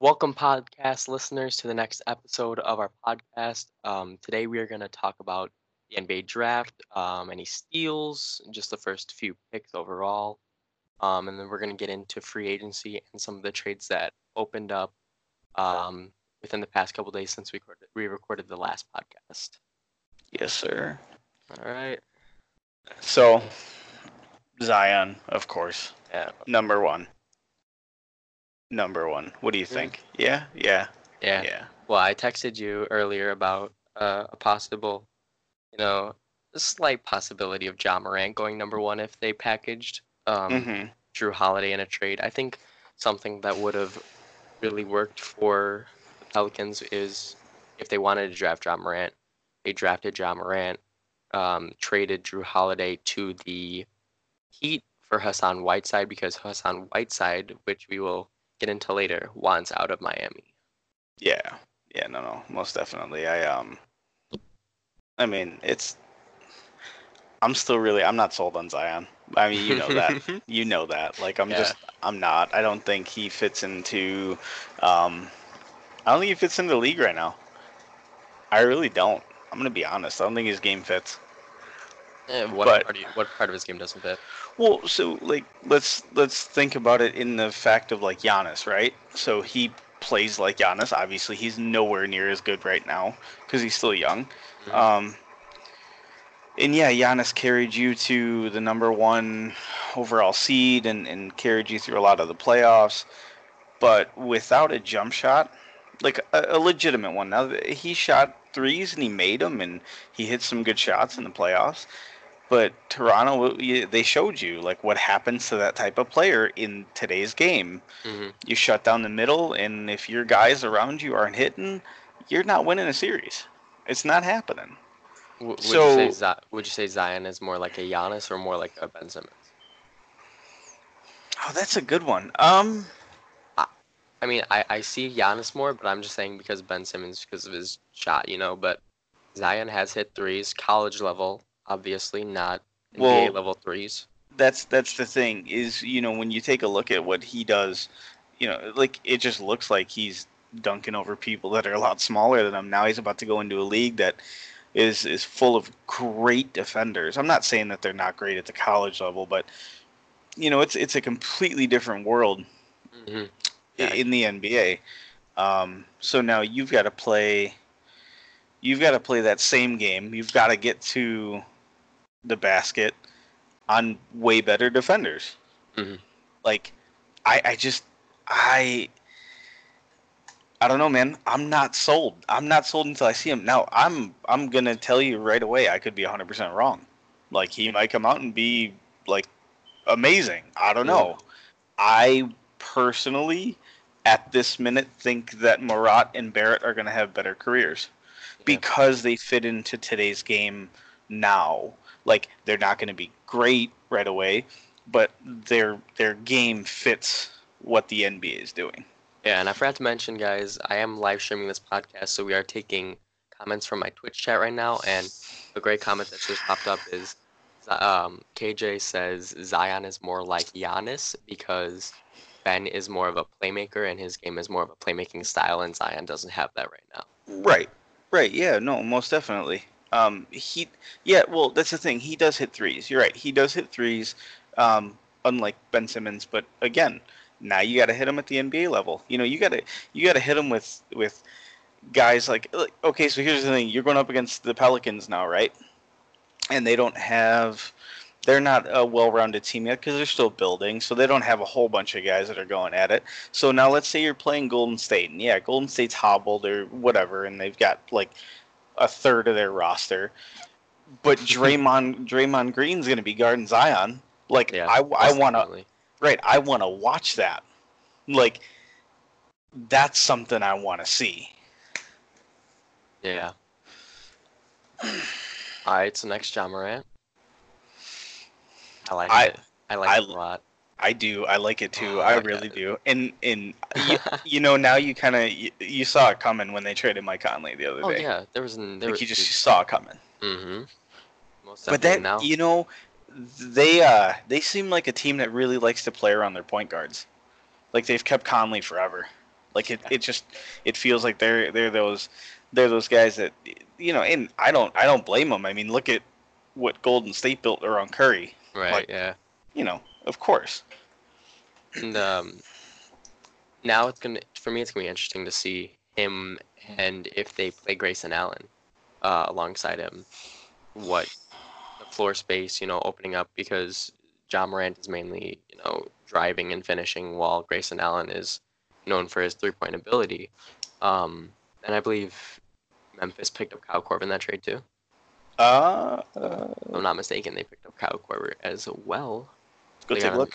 Welcome, podcast listeners, to the next episode of our podcast. Um, today, we are going to talk about the NBA draft, um, any steals, just the first few picks overall. Um, and then we're going to get into free agency and some of the trades that opened up um, within the past couple days since we recorded, we recorded the last podcast. Yes, sir. All right. So, Zion, of course, Yeah. number one. Number one. What do you think? Yeah, yeah, Yeah. yeah. Well, I texted you earlier about uh, a possible, you know, a slight possibility of Ja Morant going number one if they packaged um, hmm Jrue Holiday in a trade. I think something that would have really worked for the Pelicans is if they wanted to draft Ja Morant, they drafted Ja Morant, um, traded Jrue Holiday to the Heat for Hassan Whiteside because Hassan Whiteside, which we will get into later, wants out of Miami. Yeah, yeah. No, no, most definitely. I um, I mean, it's. I'm still really. I'm not sold on Zion. I mean, you know that. you know that. Like, I'm Yeah. just. I'm not. I don't think he fits into. Um, I don't think he fits into the league right now. I really don't. I'm gonna be honest. I don't think his game fits. Eh, what, But- part what part of his game doesn't fit? Well, so like let's let's think about it in the fact of like Giannis, right? So he plays like Giannis. Obviously, he's nowhere near as good right now because he's still young. Mhm. Um, and yeah, Giannis carried you to the number one overall seed and, and carried you through a lot of the playoffs. But without a jump shot, like a, a legitimate one. Now he shot threes and he made them, and he hit some good shots in the playoffs. But Toronto, they showed you like what happens to that type of player in today's game. Mhm. You shut down the middle, and if your guys around you aren't hitting, you're not winning a series. It's not happening. W- Would, So- you say Zi- would you say Zion is more like a Giannis or more like a Ben Simmons? Oh, that's a good one. Um, I mean, I, I see Giannis more, but I'm just saying because Ben Simmons because of his shot, you know. But Zion has hit threes, college level, obviously not NBA Well- level threes. that's that's the thing is you know when you take a look at what he does, you know, like it just looks like he's dunking over people that are a lot smaller than him. Now he's about to go into a league that is is full of great defenders. I'm not saying that they're not great at the college level, but you know, it's it's a completely different world hmm Yeah. in the NBA. Um, so now you've got to play. You've got to play that same game. You've got to get to the basket on way better defenders. Mhm. Like, I, I just, I, I don't know, man. I'm not sold. I'm not sold until I see him. Now, I'm, I'm gonna tell you right away. I could be 100 percent wrong. Like he might come out and be like amazing. I don't know. I personally, at this minute, think that Morant and Barrett are going to have better careers Yeah. because they fit into today's game now. Like they're not going to be great right away, but their their game fits what the NBA is doing. Yeah, and I forgot to mention, guys, I am live streaming this podcast, so we are taking comments from my Twitch chat right now, and a great comment that just popped up is um, KJ says Zion is more like Giannis because Ben is more of a playmaker and his game is more of a playmaking style, and Zion doesn't have that right now. Right. Right. Yeah. No. Most definitely. Um. He. Yeah. Well, that's the thing. He does hit threes. You're right. He does hit threes. Um. Unlike Ben Simmons, but again, now you got to hit him at the NBA level. You know, you got to you got to hit him with with guys like. Okay. So here's the thing. You're going up against the Pelicans now, right? And they don't have. They're not a well-rounded team yet because they're still building, so they don't have a whole bunch of guys that are going at it. So now let's say you're playing Golden State, and yeah, Golden State's hobbled or whatever, and they've got like a third of their roster. But Draymond Draymond Green's going to be guarding Zion. Like Yeah, I, I want to right, I want to watch that. Like that's something I want to see. Yeah. All right, so next, Ja Morant. I like I- it. I like I- it a lot. I do. I like it too. Oh I my really do. And and you, you know now you kind of you, you saw it coming when they traded Mike Conley the other oh day. yeah, there was an there like was you just saw it coming. Mm-hmm. Most But that now. you know, they uh they seem like a team that really likes to play around their point guards. Like they've kept Conley forever. Like it, it just it feels like they're they're those they're those guys that you know. And I don't I don't blame them. I mean, look at what Golden State built around Curry. Right. Like- yeah. You know, of course. And um, now it's gonna for me it's gonna be interesting to see him and if they play Grayson Allen uh, alongside him, what the floor space you know opening up because Ja Morant is mainly you know driving and finishing while Grayson Allen is known for his three point ability. Um, and I believe Memphis picked up Kyle Korver in that trade too. Uh, uh If I'm not mistaken, they picked up Kyle Korver as well. Go They take a look.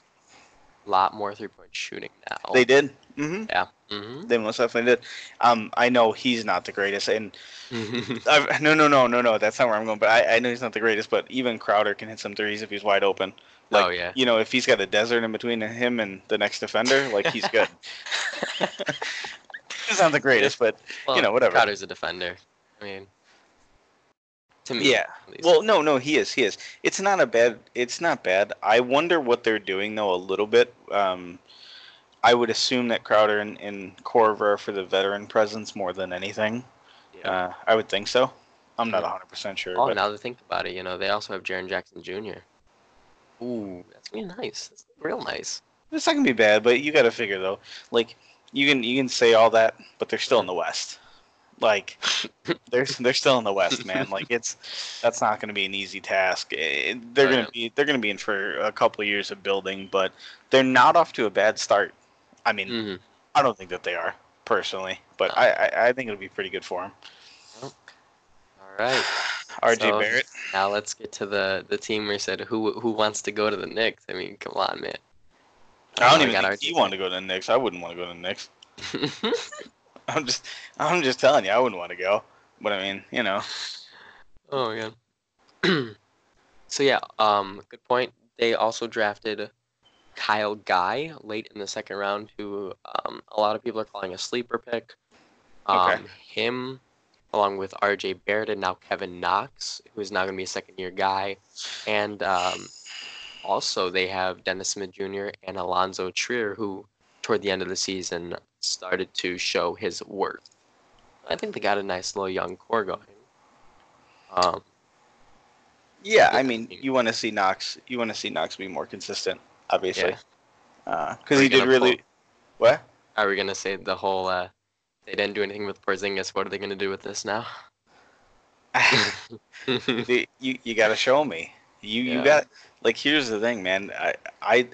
lot more three point shooting now. They did. hmm Yeah. hmm They most definitely did. Um, I know he's not the greatest, and I've, no, no, no, no, no. That's not where I'm going. But I, I know he's not the greatest. But even Crowder can hit some threes if he's wide open. Like, oh yeah. You know, if he's got a desert in between him and the next defender, like he's good. he's not the greatest, but Well, know, whatever. Crowder's a defender. I mean, to me. yeah. Well, no, no, he is. He is. It's not a bad. It's not bad. I wonder what they're doing though a little bit. Um, I would assume that Crowder and, and Korver are for the veteran presence more than anything. yeah. Uh, I would think so. I'm not Mhm. 100 percent sure. oh, but now to think about it, you know, they also have Jaren Jackson Jr. Ooh, that's really nice. That's real nice. It's not gonna be bad, but you got to figure though. Like you can you can say all that, but they're still in the West. Like they're they're still in the West, man. Like it's that's not gonna be an easy task. Eh, They're Oh, gonna be they're gonna be in for a couple of years of building, but they're not off to a bad start. I mean, hmm I don't think that they are personally, but I, I I think it'll be pretty good for them. All right. RJ So, Barrett. Now let's get to the the team where you said who who wants to go to the Knicks. I mean, come on, man. I don't Oh, even think he wanted to go to the Knicks. I wouldn't want to go to the Knicks. I'm just I'm just telling you, I wouldn't want to go. But I mean, you know. Oh yeah. so yeah, um, good point. They also drafted Kyle Guy late in the second round, who um, a lot of people are calling a sleeper pick. Um, Okay. Him, along with R.J. Barrett and now Kevin Knox, who is now going to be a second-year guy, and um, also they have Dennis Smith Jr. and Allonzo Trier, who toward the end of the season started to show his worth. I think they got a nice little young core going. Um, Yeah, Yeah, I mean, you want to see Knox. You want to see Knox be more consistent, obviously, Yeah. because he did really. What? Are we gonna say the whole uh they didn't do anything with Porzingis, what are they gonna do with this now? The- you you got to show me. You you got like here's the thing, man. I I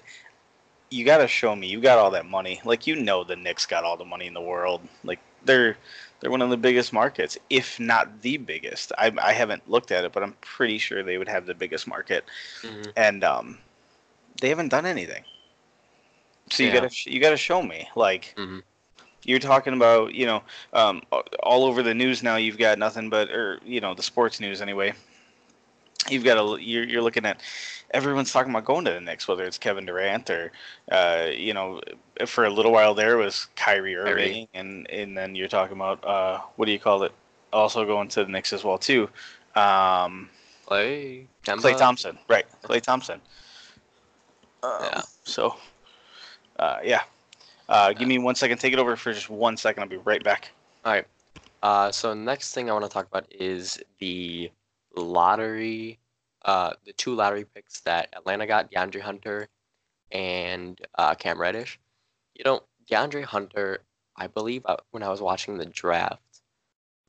you got to show me. You got all that money. Like you know, the Knicks got all the money in the world. Like they're they're one of the biggest markets, if not the biggest. I I haven't looked at it, but I'm pretty sure they would have the biggest market. Mhm. and um, they haven't done anything. So you Yeah. gotta you gotta show me like Mhm. you're talking about you know um, all over the news now. You've got nothing but or you know the sports news anyway. You've got a you're you're looking at everyone's talking about going to the Knicks, whether it's Kevin Durant or uh, you know for a little while there was Kyrie Irving, and and then you're talking about uh, what do you call it? Also going to the Knicks as well too. Um, Clay, Klay Thompson, right? Klay Thompson. Um, Yeah. So, uh, yeah. Uh, give me one second. Take it over for just one second. I'll be right back. All right. Uh so next thing I want to talk about is the lottery uh the two lottery picks that Atlanta got, DeAndre Hunter and uh Cam Reddish. You know, DeAndre Hunter, I believe uh, when I was watching the draft,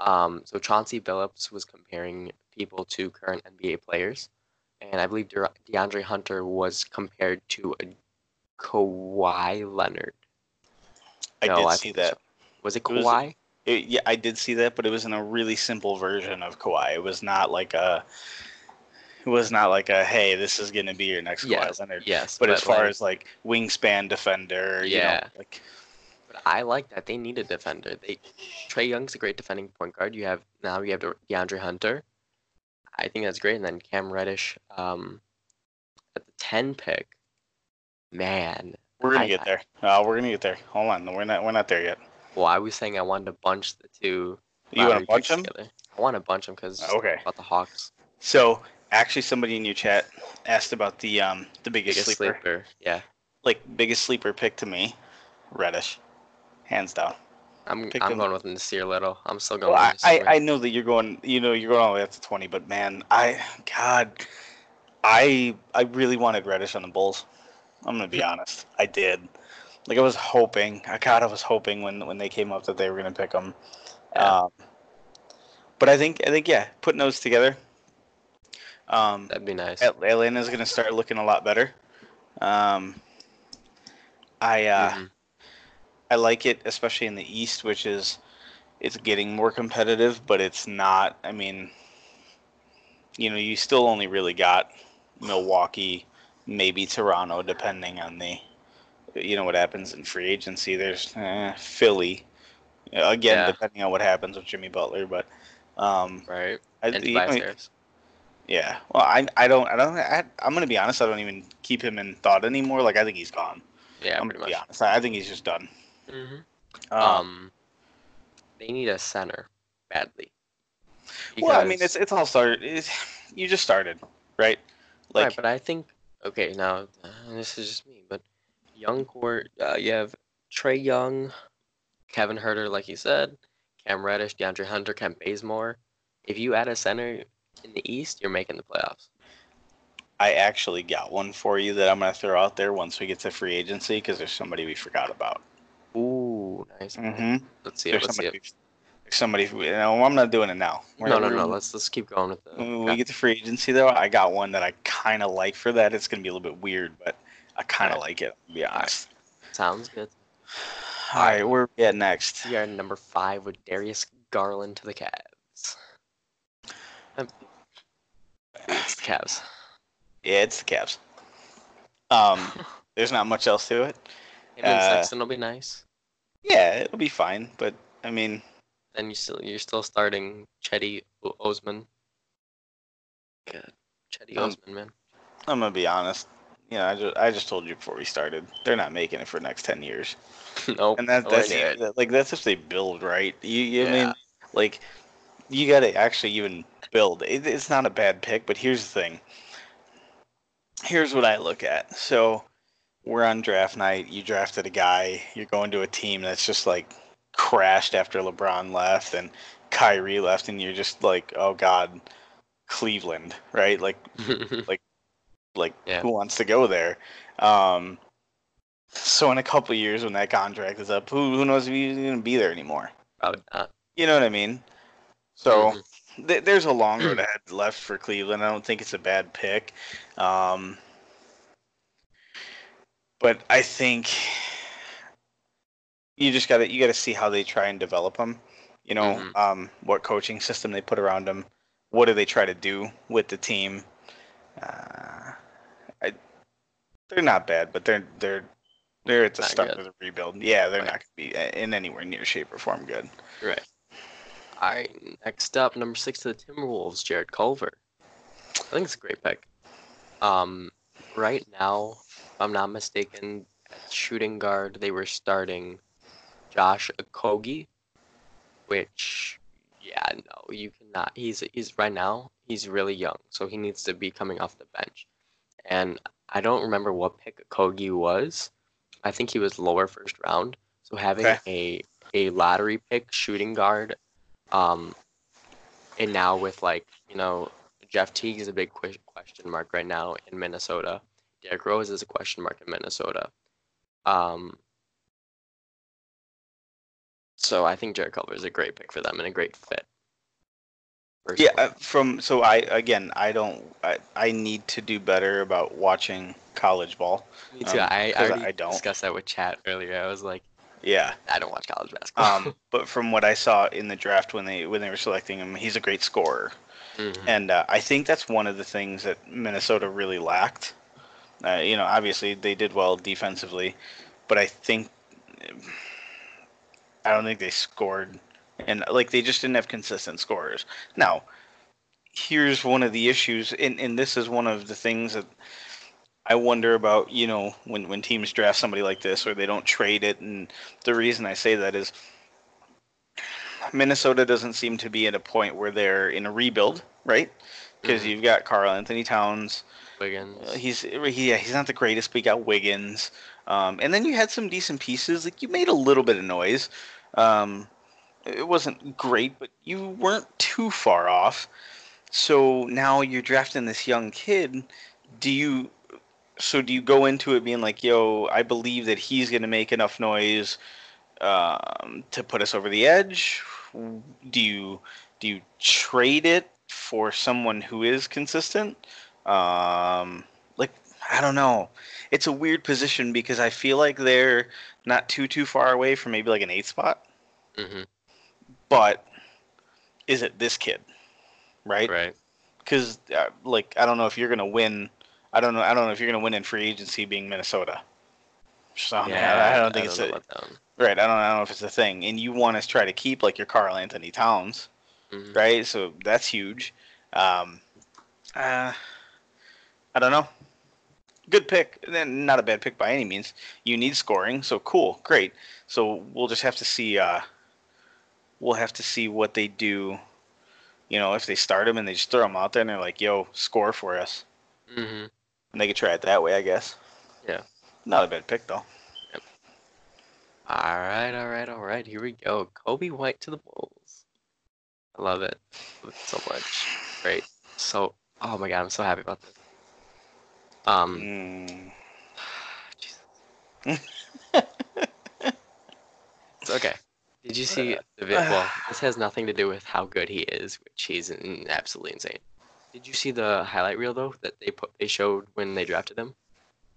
um so Chauncey Billups was comparing people to current NBA players. And I believe De- DeAndre Hunter was compared to a Kawhi Leonard. I No, did I see that. so. Was it It was- Kawhi? It- yeah, I did see that, but it was in a really simple version of Kawhi. It was not like a. It was not like a hey, this is gonna be your next Kawhi Yes, Leonard. yes. But, as far like- as like wingspan defender, you Yeah. know, like But I like that they need a defender. They Trae Young's a great defending point guard. You have now you have De- DeAndre Hunter. I think that's great. And then Cam Reddish um, at the ten pick. Man, we're gonna I- get there. Uh, we're gonna get there. Hold on, we're not we're not there yet. Well, I was saying I wanted to bunch the two. You want to bunch them? Together. I want to bunch them because Okay. about the Hawks. So actually, somebody in your chat asked about the um the biggest, Biggest sleeper. sleeper. Yeah. like biggest sleeper pick to me, Reddish, hands down. I'm I'm him. going with Nassir Little. I'm still going Well, I, with I, I know that you're going you know you're going all the way up to 20 but man I God I I really wanted Reddish on the Bulls I'm gonna be honest I did like I was hoping I God I was hoping when when they came up that they were gonna pick him Yeah. um, but I think I think yeah putting those together um, That'd be nice. At- Atlanta's gonna start looking a lot better um, I uh, Mhm. I like it, especially in the East, which is it's getting more competitive, but it's not. I mean, you know, you still only really got Milwaukee, maybe Toronto, depending on the, you know, what happens in free agency. There's eh, Philly, again, Yeah. depending on what happens with Jimmy Butler, but. Um, Right. I, And you know, yeah. Well, I, I don't, I don't, I, I'm gonna be honest. I don't even keep him in thought anymore. Like I think he's gone. Yeah, I'm pretty gonna much. be honest. I, I think he's just done. hmm Um, Um, they need a center badly. well, I mean, it's it's all started. It's, you just started, right? Like, right, but I think okay now uh, this is just me, but young court, uh, you have Trae Young, Kevin Huerter, like you said, Cam Reddish, DeAndre Hunter, Kent Bazemore. If you add a center in the East, you're making the playoffs. I actually got one for you that I'm gonna throw out there once we get to free agency because there's somebody we forgot about. Ooh, nice. Mm-hmm. Let's see it. There's Let's see somebody. it. Somebody. You know, I'm not doing it now. No, no, We're- no. Let's let's keep going with the. When we get to free agency, though, I got one that I kind of like for that. It's gonna be a little bit weird, but I kind of like it. To be honest. Sounds good. All right, where we at next? We are number five with Darius Garland to the Cavs. Um, It's the Cavs. Yeah, it's the Cavs. Um, there's not much else to it. Him and Uh, Sexton will be nice. Yeah, it'll be fine, but I mean, Then you still you're still starting Chetty O- Osman. Good, Chetty Um, Osman, man. I'm gonna be honest. You know, I just I just told you before we started, they're not making it for the next ten years. nope. And that I that's that- like that's if they build right. You, you I Yeah. mean like you got to actually even build. It, it's not a bad pick, but here's the thing. Here's what I look at. So we're on draft night. You drafted a guy. You're going to a team that's just like crashed after LeBron left and Kyrie left, and you're just like, oh god, Cleveland, right? Like like Yeah. who wants to go there? Um, so in a couple of years when that contract is up, who who knows if he's going to be there anymore? Probably not. You know what I mean? So Mhm. th- there's a long road ahead left for Cleveland. I don't think it's a bad pick. Um, but I think you just got to you got to see how they try and develop them. You know, Mhm. um, what coaching system they put around them. What do they try to do with the team? Uh, I, they're not bad, but they're they're they're at the Not start good. of the rebuild. Yeah, they're Right. not going to be uh, in anywhere near shape or form good. Right. All right. Next up, number six to the Timberwolves, Jarrett Culver. I think it's a great pick. Um, right now, if I'm not mistaken, shooting guard they were starting Josh Okogie, which, yeah, no, you cannot. He's he's right now he's really young, so he needs to be coming off the bench. And I don't remember what pick Kogi was. I think he was lower first round. So having a a lottery pick shooting guard, um, and now with like you know Jeff Teague is a big question mark right now in Minnesota. Derrick Rose is a question mark in Minnesota. Um, so I think Jarrett Culver is a great pick for them and a great fit. Yeah, personally. uh, from so I again I don't I, I need to do better about watching college ball. me too. um, I, I I don't. discuss that with chat earlier. I was like, Yeah. I don't watch college basketball. Um, but from what I saw in the draft when they when they were selecting him, he's a great scorer, Mhm. and uh, I think that's one of the things that Minnesota really lacked. Uh, you know, obviously they did well defensively, but I think I don't think they scored, and like they just didn't have consistent scorers. Now, here's one of the issues, and and this is one of the things that I wonder about. You know, when when teams draft somebody like this or they don't trade it, and the reason I say that is Minnesota doesn't seem to be at a point where they're in a rebuild, right? Because Mhm. you've got Karl Anthony Towns. Wiggins. Uh, he's he, yeah, he's not the greatest, but you got Wiggins, um, and then you had some decent pieces. Like you made a little bit of noise, Um, it wasn't great, but you weren't too far off. So now you're drafting this young kid. Do you? So do you go into it being like, "Yo, I believe that he's going to make enough noise um, to put us over the edge"? Do you do you trade it for someone who is consistent? Um, like I don't know. It's a weird position because I feel like they're not too too far away from maybe like an eight spot. hmm But is it this kid? Right? Right. Because uh, like I don't know if you're gonna win. I don't know. I don't know if you're gonna win in free agency being Minnesota. So yeah, I don't think it's know a, about that right. I don't. I don't know if it's a thing. And you want to try to keep like your Karl Anthony Towns, Mhm. right? So that's huge. Um, uh, I don't know. Good pick. Then Not a bad pick by any means. You need scoring, so cool, great. So we'll just have to see. Uh, we'll have to see what they do. You know, if they start him and they just throw him out there and they're like, "Yo, score for us," Mhm. and they could try it that way, I guess. Yeah. Not a bad pick though. Yep. All right, all right, all right. Here we go. Coby White to the Bulls. I love it. Love it so much. Great. So, oh my God, I'm so happy about this. Um, Mm. Jesus. It's okay. Did you see the vid? Well, this has nothing to do with how good he is, which he's absolutely insane. Did you see the highlight reel though that they put they showed when they drafted him?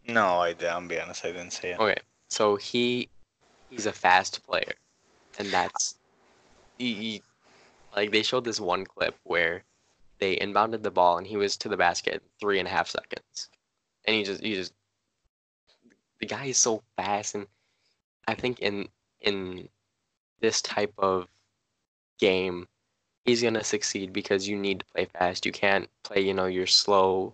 No, I. I'm be honest. I didn't see it. Okay, so he he's a fast player, and that's he, he like they showed this one clip where they inbounded the ball and he was to the basket in three and a half seconds, and he just he just the guy is so fast, and I think in in this type of game he's gonna succeed because you need to play fast. You can't play you know your slow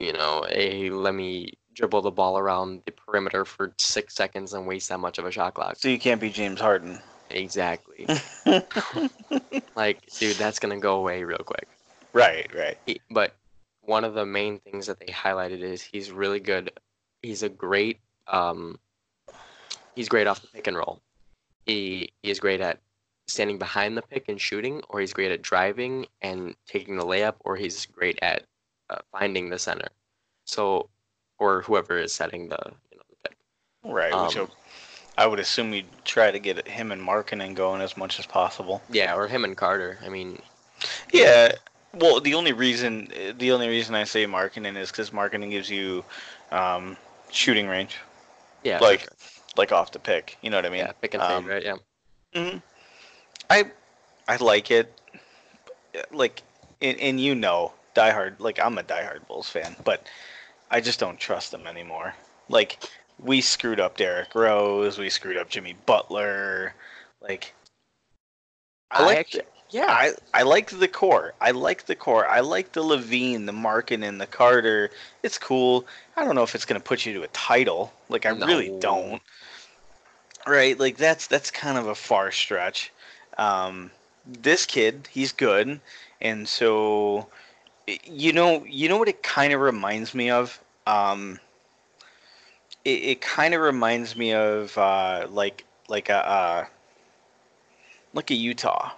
you know, a let me dribble the ball around the perimeter for six seconds and waste that much of a shot clock. So you can't be James Harden. Exactly. like, dude, that's gonna go away real quick. right. Right. He, but one of the main things that they highlighted is he's really good. He's a great. Um, he's great off the pick and roll. He he is great at standing behind the pick and shooting, or he's great at driving and taking the layup, or he's great at uh, finding the center. So, or whoever is setting the you know the pick. Right. which Um, I would assume you'd try to get him and Markkanen going as much as possible. Yeah, or him and Carter. I mean, Yeah. Well, the only reason the only reason I say Markkanen is because Markkanen gives you um, shooting range, yeah, Like, sure. Like off the pick. You know what I mean? yeah, pick and fade, um, right? Yeah. hmm I I like it. Like, and, and you know, diehard. Like I'm a diehard Bulls fan, but I just don't trust them anymore. Like we screwed up Derrick Rose, we screwed up Jimmy Butler. Like I I like actually, yeah, I, I like the core. I like the core. I like the LaVine, the Markin, and the Carter. It's cool. I don't know if it's gonna put you to a title. Like I really don't. Right? Like that's that's kind of a far stretch. Um, this kid, he's good, and so you know you know what it kind of reminds me of. Um, it, it kind of reminds me of uh, like like a uh, like a Utah.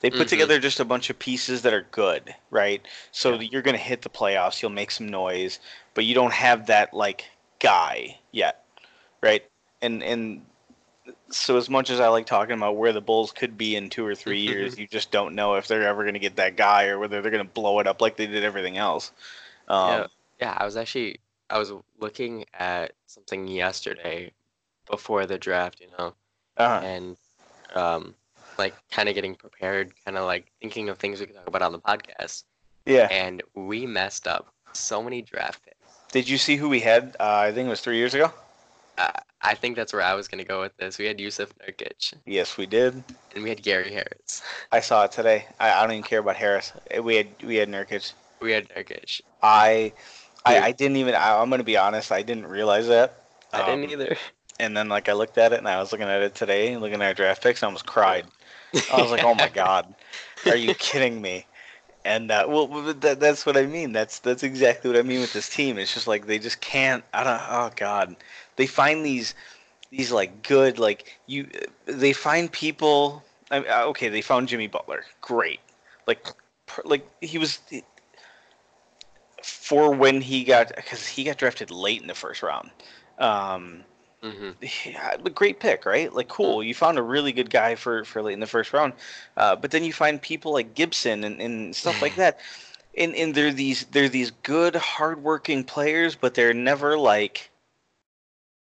They put Mhm. together just a bunch of pieces that are good, right? So Yeah. you're gonna hit the playoffs, you'll make some noise, but you don't have that like guy yet, right? And and so as much as I like talking about where the Bulls could be in two or three years, you just don't know if they're ever gonna get that guy or whether they're gonna blow it up like they did everything else. Um, Yeah. yeah. I was actually I was looking at something yesterday before the draft, you know, uh and um, like kind of getting prepared, kind of like thinking of things we could talk about on the podcast, yeah. and we messed up so many draft picks. Did you see who we had? Uh, I think it was three years ago. Uh, I think that's where I was gonna go with this. We had Jusuf Nurkic Yes, we did. and we had Gary Harris. I saw it today. I, I don't even care about Harris. We had we had Nurkic. We had Nurkic. I, I, I didn't even. I, I'm gonna be honest. I didn't realize that. I didn't Um, either. And then like I looked at it and I was looking at it today, and looking at our draft picks, and I almost cried. I was like, oh my god, are you kidding me? And uh, well, that, that's what I mean. That's that's exactly what I mean with this team. It's just like they just can't. I don't. Oh god, they find these these like good like you they find people. I uh, okay, they found Jimmy Butler. Great, like per- like he was for when he got because he got drafted late in the first round. Um, hmm yeah, great pick, right? Like, cool. You found a really good guy for for late in the first round, uh, but then you find people like Gibson and, and stuff like that, and and they're these they're these good, hardworking players, but they're never like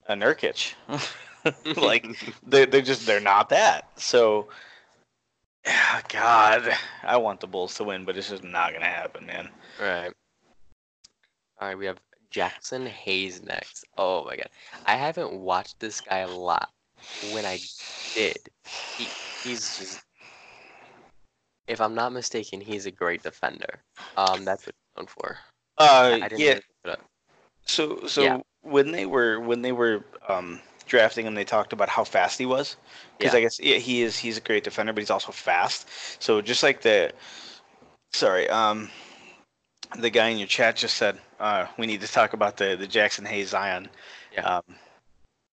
a Nurkic. like they're they're just they're not that. So, ah, God, I want the Bulls to win, but it's just not gonna happen, man. Right. All right, we have Jaxson Hayes next. Oh my god. I haven't watched this guy a lot. When I did, he, he's just if I'm not mistaken, he's a great defender. Um that's what he's known for. Uh, I didn't yeah. really look it up. So so Yeah. when they were when they were um, drafting him, they talked about how fast he was because Yeah. I guess yeah, he is he's a great defender, but he's also fast. So just like the sorry, um, the guy in your chat just said uh, we need to talk about the the Jaxson Hayes Zion. Yeah. Um,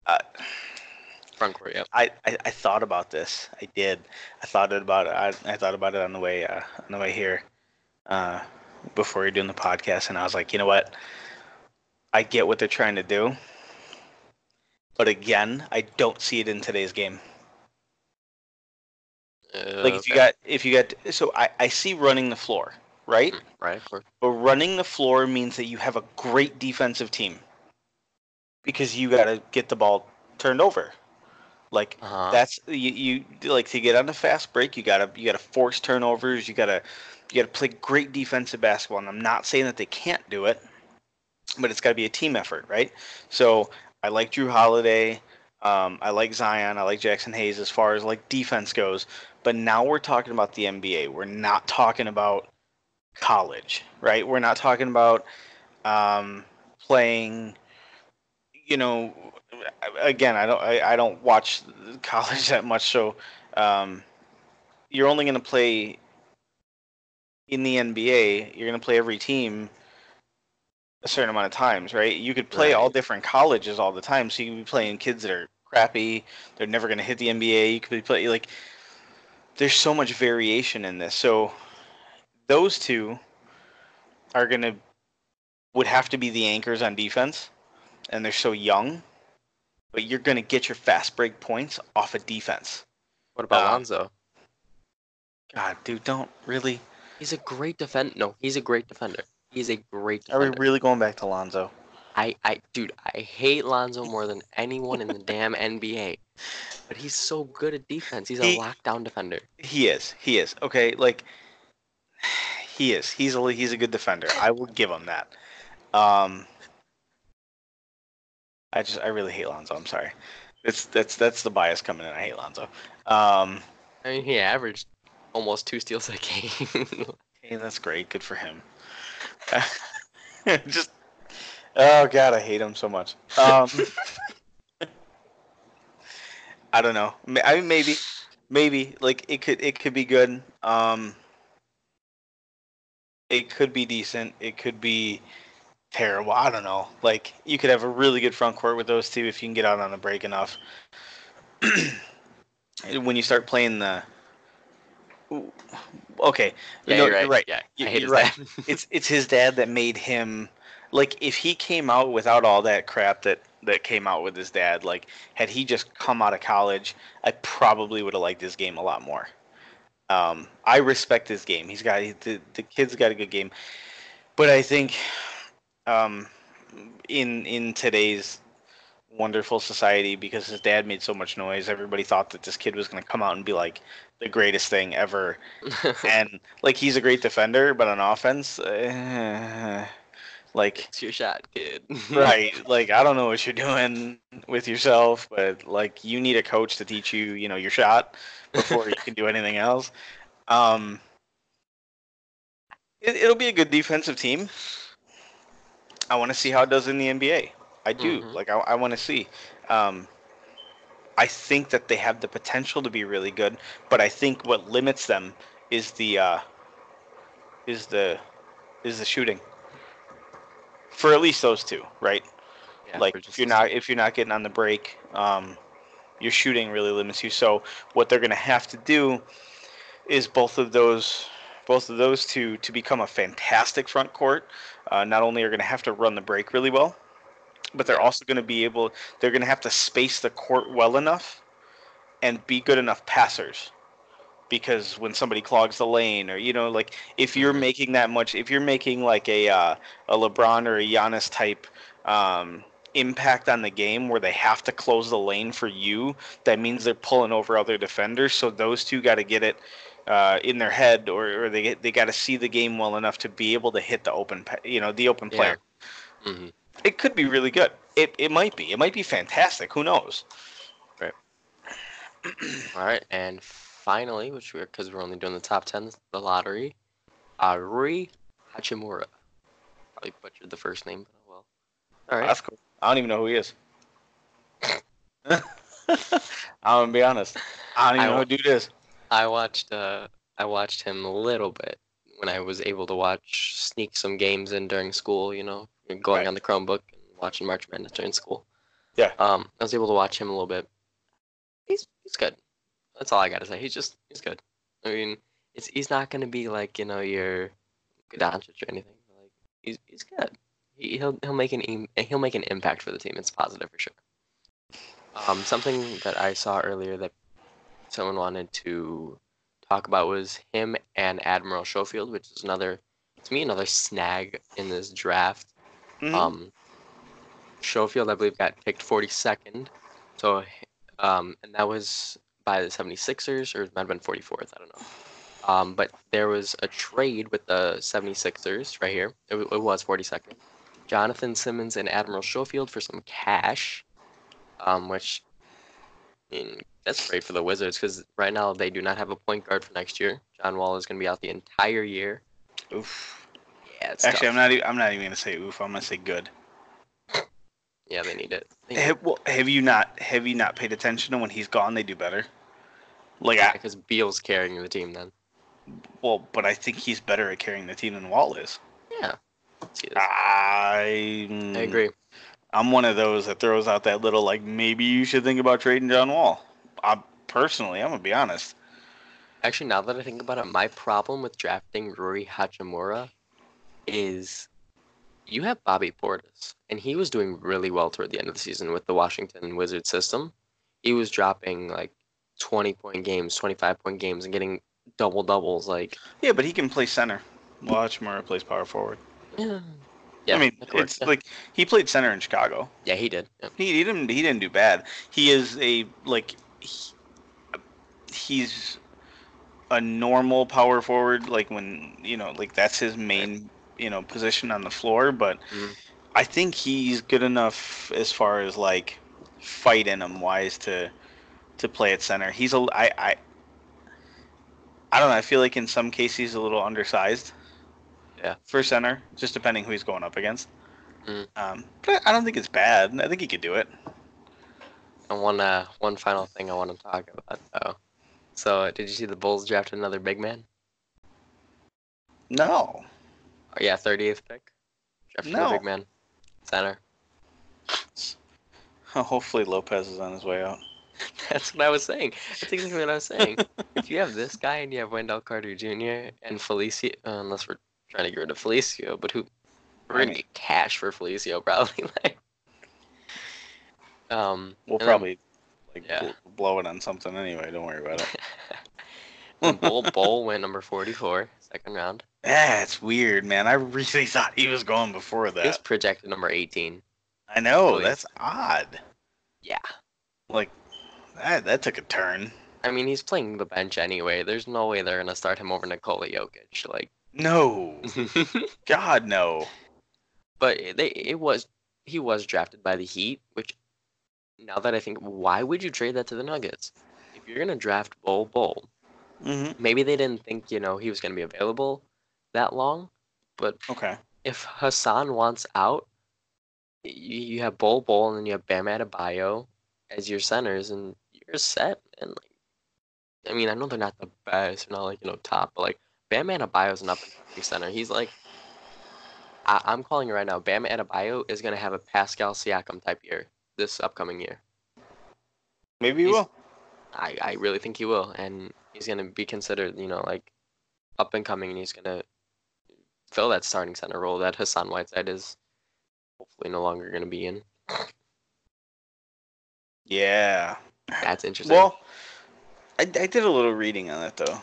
uh, Front court, yep. I, I, I thought about this. I did. I thought about it. I, I thought about it on the way uh, on the way here, uh, before you're doing the podcast, and I was like, you know what? I get what they're trying to do, but again, I don't see it in today's game. Uh, Like if you got if you got so I, I see running the floor, right? Mm, right. But running the floor means that you have a great defensive team because you got to get the ball turned over. Like Uh-huh. that's you, you like to get on the fast break. You gotta you gotta force turnovers. You gotta you gotta play great defensive basketball. And I'm not saying that they can't do it, but it's got to be a team effort, right? So I like Jrue Holiday. Um, I like Zion. I like Jaxson Hayes as far as like defense goes. But now we're talking about the NBA. We're not talking about college, right? We're not talking about um, playing. You know, again, I don't. I, I don't watch college that much, so um, you're only going to play in the NBA. You're going to play every team a certain amount of times, right? You could play all different colleges all the time, so you could be playing kids that are crappy. They're never going to hit the NBA. You could be playing like. There's so much variation in this, so those two are going to would have to be the anchors on defense, and they're so young. But you're going to get your fast break points off of defense. What about uh, Lonzo? God, dude, don't really. He's a great defend. No, he's a great defender. He's a great Defender. Are we really going back to Lonzo? I, I, dude, I hate Lonzo more than anyone in the damn NBA. But he's so good at defense. He's a He- lockdown defender. He is. He is. Okay, like he is. He's a he's a good defender. I will give him that. Um I just I really hate Lonzo. I'm sorry. It's that's that's the bias coming in. I hate Lonzo. Um I mean, he averaged almost two steals a game. hey, that's great. Good for him. just oh god, I hate him so much. Um I don't know. I mean, maybe, maybe like it could it could be good. Um, it could be decent. It could be terrible. I don't know. Like you could have a really good front court with those two if you can get out on a break enough. when you start playing the, okay, yeah, no, you're right. you're right. Yeah, You- I hate you're his right. It's it's his dad that made him like if he came out without all that crap that that came out with his dad like had he just come out of college i probably would have liked his game a lot more um, i respect his game. He's got the, the kid's got a good game. But i think um, in in today's wonderful society because his dad made so much noise everybody thought that this kid was going to come out and be like the greatest thing ever. And like he's a great defender but on offense uh, like it's your shot, kid. right like i don't know what you're doing with yourself but like you need a coach to teach you you know your shot before you can do anything else. Um it, it'll be a good defensive team. I want to see how it does in the nba i do Mhm. like i, I want to see. Um i think that they have the potential to be really good but i think what limits them is the uh is the is the shooting for at least those two right Yeah, like if you're not if you're not getting on the break, um, your shooting really limits you. So what they're gonna have to do is both of those both of those two to become a fantastic front court. Uh, not only are going to have to run the break really well, but they're also going to be able. They're going to have to space the court well enough and be good enough passers. Because when somebody clogs the lane, or you know, like if you're Mhm. making that much, if you're making like a uh, a LeBron or a Giannis type um, impact on the game where they have to close the lane for you, that means they're pulling over other defenders. So those two got to get it uh, in their head, or, or they they got to see the game well enough to be able to hit the open, you know, the open Yeah. player. Mhm. It could be really good. It it might be. It might be fantastic. Who knows? Right all right, and finally, which we're because we're only doing the top ten, the lottery, uh, Rui Hachimura. Probably butchered the first name, but oh well. All right. That's cool. I don't even know who he is. I'm gonna be honest. I don't even I know who dude is. I watched uh I watched him a little bit when I was able to watch sneak some games in during school, you know, going Right. on the Chromebook and watching March Madness during school. Yeah. Um I was able to watch him a little bit. He's he's good. That's all I gotta say. He's just he's good. I mean, it's he's not gonna be like, you know, your Doncic or anything. Like he's he's good. He, he'll he'll make an he'll make an impact for the team. It's positive for sure. Um, something that I saw earlier that someone wanted to talk about was him and Admiral Schofield, which is another, to me, another snag in this draft. Mhm. Um, Schofield, I believe, got picked 42nd. So, um, and that was by the 76ers, or it might have been 44th, I don't know. Um, but there was a trade with the 76ers right here. It, it was 42nd. Jonathan Simmons and Admiral Schofield for some cash, um, which I mean, that's great for the Wizards because right now they do not have a point guard for next year. John Wall is going to be out the entire year. Oof. Yeah, Actually, tough. I'm not. e- I'm not even gonna say oof. I'm gonna say good. Yeah, they need it. They need Have, well, have you not? Have you not paid attention to when he's gone? They do better. Like I, because Beal's carrying the team then. well, but I think he's better at carrying the team than Wall is. Yeah. I. I agree. I'm one of those that throws out that little like maybe you should think about trading John Wall. I personally, I'm gonna be honest. Actually, now that I think about it, my problem with drafting Rory Hachimura is you have Bobby Portis, and he was doing really well toward the end of the season with the Washington Wizards system. He was dropping like 20 point games, 25 point games, and getting double doubles. Like, Yeah, but he can play center. Hachimura plays power forward. yeah, yeah I mean, that could work. it's like he played center in Chicago. yeah, he did. Yeah. He, he didn't he didn't do bad. He is a like he, he's a normal power forward. Like when you know like that's his main you know position on the floor. But Mhm. I think he's good enough as far as like fight in him wise to to play at center. He's a I I. I don't know. I feel like in some cases he's a little undersized. Yeah. For center, just depending who he's going up against. Mm. Um, but I don't think it's bad. I think he could do it. And one uh, one final thing I want to talk about though. So, uh, did you see the Bulls drafted another big man? No. Oh, yeah, thirtieth pick. Drafted No. big man, center. Hopefully Lopez is on his way out. That's what I was saying. That's exactly what I was saying. if you have this guy and you have Wendell Carter Jr. and Felicio, uh, unless we're trying to get rid of Felicio, but who we're gonna get cash for Felicio probably. like, um, We'll and then- probably like yeah. bl- blow it on something anyway. Don't worry about it. Bol Bol went number 44, second round. Yeah, it's weird, man. I really thought he was going before that. He's projected number 18. I know Really? that's odd. Yeah. Like that that took a turn. I mean, he's playing the bench anyway. There's no way they're gonna start him over Nikola Jokic. Like, No, God no. but they it was he was drafted by the Heat, which now that I think, why would you trade that to the Nuggets? If you're gonna draft Bol Bol, hmm maybe they didn't think you know he was gonna be available that long, but Okay. if Hassan wants out, you, you have Bol Bol and then you have Bam Adebayo as your centers, and set. And like, I mean, I know they're not the best, they're not like you know top, but like Bam Adebayo's an up center. He's like, I, I'm calling it right now. Bam Adebayo is going to have a Pascal Siakam type year this upcoming year. Maybe he He's- will. I, I really think he will, and he's going to be considered, you know, like up and coming, and he's going to fill that starting center role that Hassan Whiteside is hopefully no longer going to be in. Yeah. That's interesting. Well, I, I did a little reading on it though,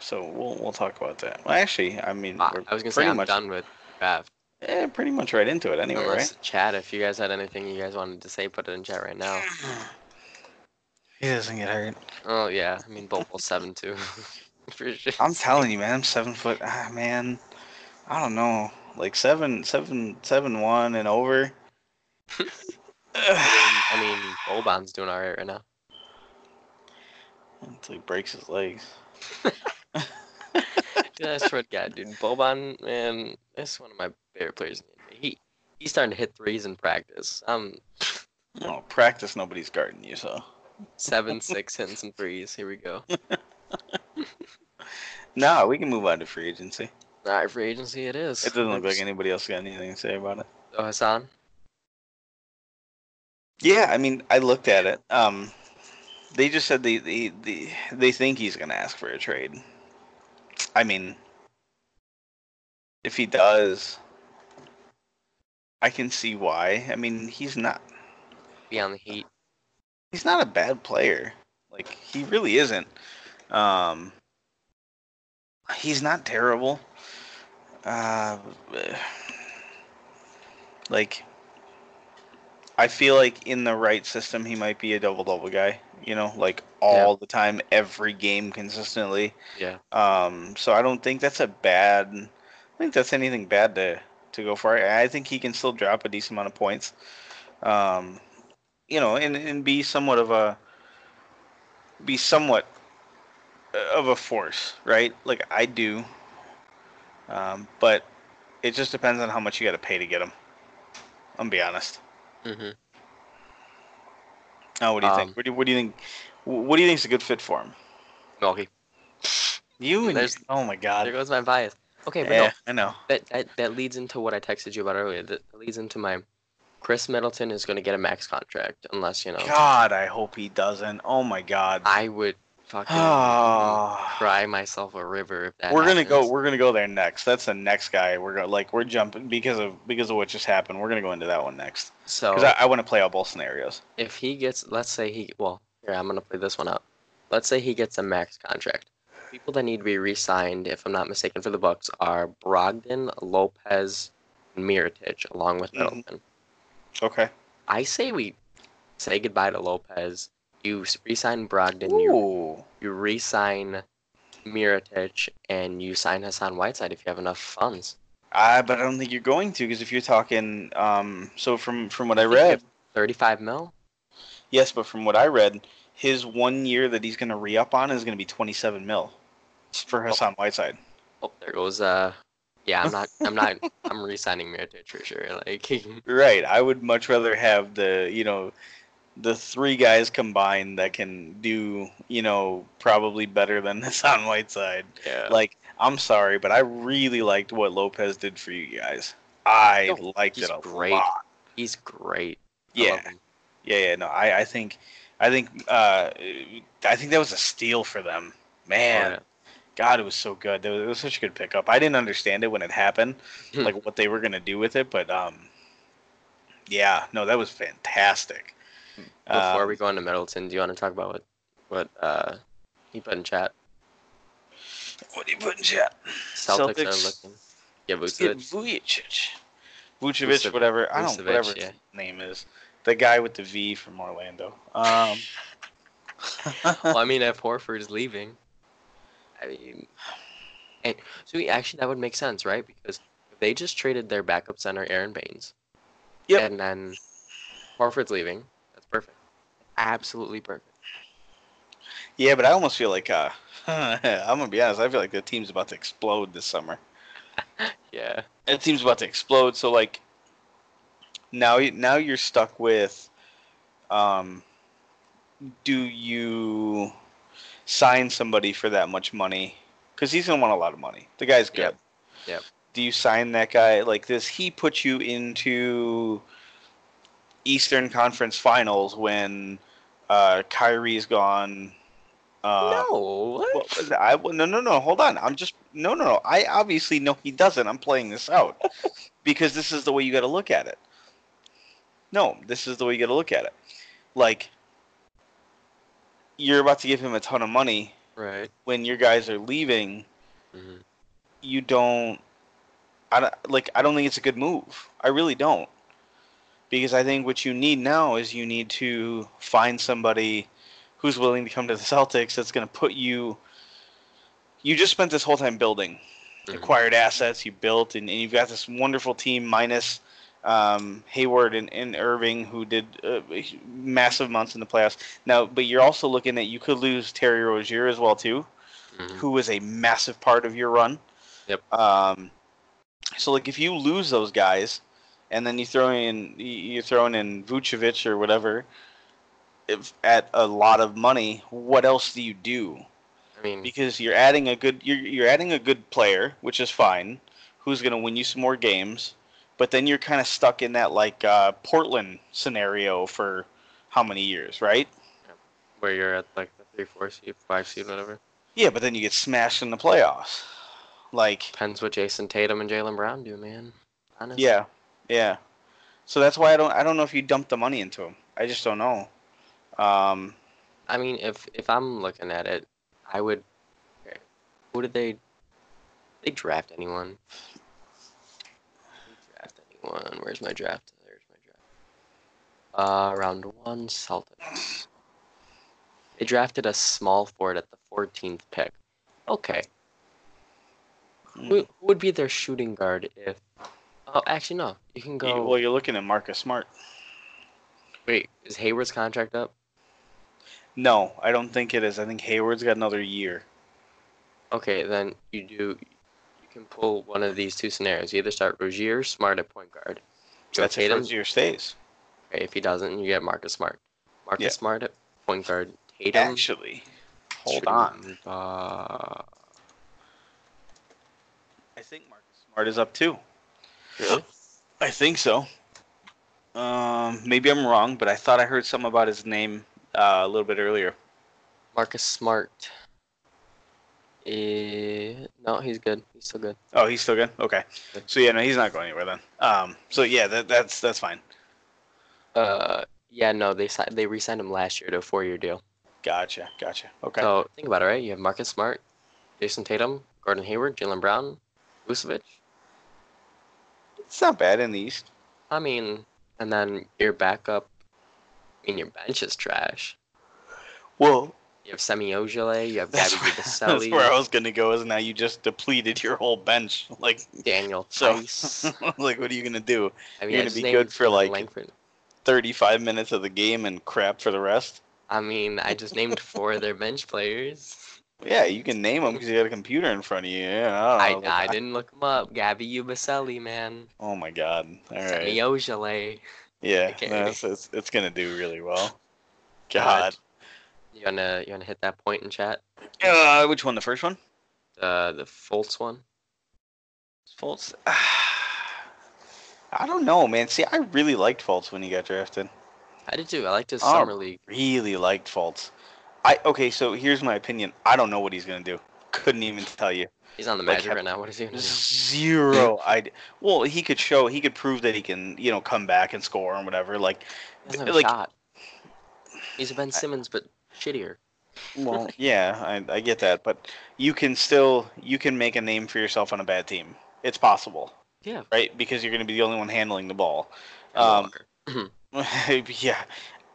so we'll we'll talk about that. Well, actually, I mean, I, we're I was going to say pretty I'm much done with draft. eh, pretty much right into it anyway, Unless right? chat, if you guys had anything you guys wanted to say, put it in chat right now. He doesn't get hurt. Oh yeah, I mean both both seven too, sure. I'm telling you, man. I'm seven foot. Ah, man. I don't know. Like seven, seven, seven, one and over. I mean, Boban's doing alright right now. Until he breaks his legs. Dude, I swear to God, dude, Boban, man, that's one of my favorite players in the NBA. He he's starting to hit threes in practice. I'm No practice. Nobody's guarding you, so. seven six hitting some threes. Here we go. Nah, we can move on to free agency. All right, free agency it is. It doesn't look like anybody else got anything to say about it. Oh, Hassan. Yeah, I mean, I looked at it. Um, they just said they they they, they think he's gonna ask for a trade. I mean, if he does, I can see why. I mean, he's not Beyond the Heat. he's not a bad player. Like he really isn't. Um, he's not terrible. Uh, like I feel like in the right system, he might be a double double guy. You know, like all the time, every game consistently. Yeah. Um, so I don't think that's a bad. I think that's anything bad to to go for. I I think he can still drop a decent amount of points. Um, you know, and and be somewhat of a be somewhat of a force, right? Like I do. Um, but it just depends on how much you got to pay to get him. I'm gonna be honest. Mm-hmm. Oh, what do you Um, think? What do you, what do you think? What do you think's a good fit for him? Milky. You and There's- oh my god. There goes my bias. Okay, but no, I know. that, that that leads into what I texted you about earlier. That leads into my Khris Middleton is going to get a max contract unless you know. God, I hope he doesn't. Oh my god. I would fucking Ah. cry myself a river if that. we're gonna go. We're gonna go there next. That's the next guy. We're gonna like we're jumping because of because of what just happened. We're gonna go into that one next So because I, I want to play out both scenarios. if he gets, let's say he, well, here I'm gonna play this one out. Let's say he gets a max contract. People that need to be re-signed, if I'm not mistaken, for the Bucks are Brogdon, Lopez, and Mirotic, along with Mhm. Middleton. Okay. I say we say goodbye to Lopez. You re-sign Brogdon. You you re-sign Mirotic, and you sign Hassan Whiteside if you have enough funds. Uh, but I don't think you're going to because if you're talking, um, so from from what I you read, 35 mil. yes, but from what I read, his one year that he's gonna re up on is gonna be 27 mil for Hassan Whiteside. Oh, there goes. Uh, yeah, I'm not. I'm not. I'm re-signing Mirotic for sure. Like, Right. I would much rather have the, you know, the three guys combined that can do, you know, probably better than Hassan Whiteside. yeah. Like, I'm sorry, but I really liked what Lopez did for you guys. I No, liked it a great. lot. He's great. Yeah. Yeah, yeah, no, I, I think, I think, uh, I think that was a steal for them. Man, Oh, yeah. God, it was so good. It was, it was such a good pickup. I didn't understand it when it happened, Hmm. like what they were gonna do with it, but um, yeah, no, that was fantastic. Before Um, we go into Middleton, do you want to talk about what what uh he put in chat? what do you put in chat? Celtics, Celtics. are looking. Yeah, Let's get Vucevic. Vucevic. Vucevic, Vucevic, whatever. I don't Vucevic, whatever yeah. his name is. The guy with the V from Orlando. Um. well, I mean, if Horford is leaving, I mean, and so we- actually that would make sense, right? Because if they just traded their backup center, Aron Baynes, Yep. and then Horford's leaving, that's perfect, absolutely perfect. yeah, but I almost feel like uh, I'm gonna be honest. I feel like the team's about to explode this summer. Yeah, That team's about to explode. So like, now now you're stuck with, um, do you sign somebody for that much money? Because he's gonna want a lot of money. The guy's good. Yep. Yep. Do you sign that guy? Like, does he put you into Eastern Conference Finals when uh, Kyrie's gone? Uh, no, what? I no no no. Hold on. I'm just no no no. I obviously know he doesn't. I'm playing this out because this is the way you got to look at it. No, this is the way you got to look at it. Like you're about to give him a ton of money right. when your guys are leaving. hmm You don't. I don't, like. I don't think it's a good move. I really don't. Because I think what you need now is you need to find somebody who's willing to come to the Celtics that's going to put you. You just spent this whole time building, Mhm. acquired assets, you built, and, and you've got this wonderful team minus um, Hayward and, and Irving, who did uh, massive months in the playoffs. Now, but you're also looking at you could lose Terry Rozier as well too, Mhm. who was a massive part of your run. Yep. Um, so like if you lose those guys, and then you throw in you throw in Vucevic or whatever, if at a lot of money, what else do you do? I mean, Because you're adding a good you're you're adding a good player, which is fine, who's going to win you some more games, but then you're kind of stuck in that like uh, Portland scenario for how many years, right? where you're at like the three, four seed, five seed, whatever. Yeah, but then you get smashed in the playoffs. Like Depends what Jayson Tatum and Jaylen Brown do, man. Honestly. Yeah, yeah. So that's why I don't. I don't know if you dump the money into him. I just don't know. Um, I mean, if if I'm looking at it, I would. Okay. Who did they? They draft anyone? Draft anyone? Where's my draft? There's my draft. Uh, round one, Celtics. They drafted a small forward at the 14th pick. Okay. Who, who would be their shooting guard if? Oh, actually no. You can you- go. well, you're looking at Marcus Smart. Wait, is Hayward's contract up? No, I don't think it is. I think Hayward's got another year. Okay, then you do. You can pull one of these two scenarios. You either start Rozier or Smart at point guard. Go That's if Tatum. Rozier stays. Okay, if he doesn't, you get Marcus Smart. Marcus Yeah. Smart at point guard. Tatum. Actually, hold on. Uh, I think Marcus Smart is up too. Really? I think so. Um, maybe I'm wrong, but I thought I heard something about his name uh, a little bit earlier. Marcus Smart. Eh, no, he's good. He's still good. Oh, he's still good. Okay. So yeah, no, he's not going anywhere then. Um, so yeah, that, that's that's fine. Uh, yeah, no, they si- they re-signed him last year to a four-year deal. Gotcha, gotcha. Okay. So think about it, right? You have Marcus Smart, Jayson Tatum, Gordon Hayward, Jaylen Brown, Vucevic. It's not bad in the East. I mean, and then your backup. I mean, your bench is trash. Well, You have Semi Ojeleye, you have that's Gabby where, that's where I was gonna go. Is now you just depleted your whole bench. Like Daniel so, like what are you gonna do? I mean, you're gonna be good for, like, Langford. Thirty-five minutes of the game and crap for the rest. I mean, I just named four of their bench players. Yeah, you can name them because you got a computer in front of you. Yeah, I, I. I didn't look them up. Gabby Yabusele, man. Oh my god! All right. Ojeleye. Yeah, Okay. no, it's, it's it's gonna do really well. God. You wanna you wanna hit that point in chat? Uh, which one? The first one? The the Fultz one. Fultz. I don't know, man. See, I really liked Fultz when he got drafted. I did too. I liked his Oh. summer league. Really liked Fultz. I okay. So here's my opinion. I don't know what he's gonna do. Couldn't even tell you. He's on the Like, Magic have- right now. What is he gonna do? Zero. I well, he could show. He could prove that he can, you know, come back and score and whatever. Like, He like- shot. He's a Ben Simmons, but shittier. well, yeah, I, I get that, but you can still you can make a name for yourself on a bad team. It's possible, Yeah. right? Because you're going to be the only one handling the ball. Um, longer. yeah,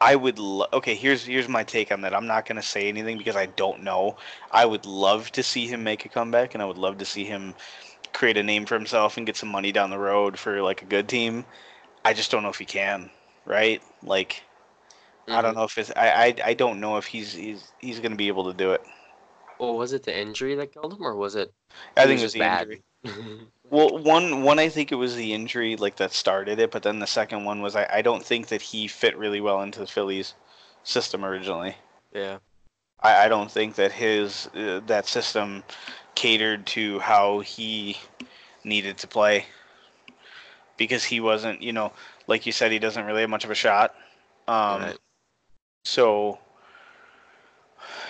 I would. Lo- okay, here's here's my take on that. I'm not going to say anything because I don't know. I would love to see him make a comeback, and I would love to see him create a name for himself and get some money down the road for like a good team. I just don't know if he can. Right? Like, I don't Mhm. know if it's. I I, I don't know if he's he's he's going to be able to do it. Well, was it the injury that killed him, or was it? I think it was the bad? injury. Well, one one I think it was the injury like that started it, but then the second one was I, I don't think that he fit really well into the Phillies system originally. yeah. I, I don't think that his uh, that system catered to how he needed to play because he wasn't, you know, like you said, he doesn't really have much of a shot. Um, Right. So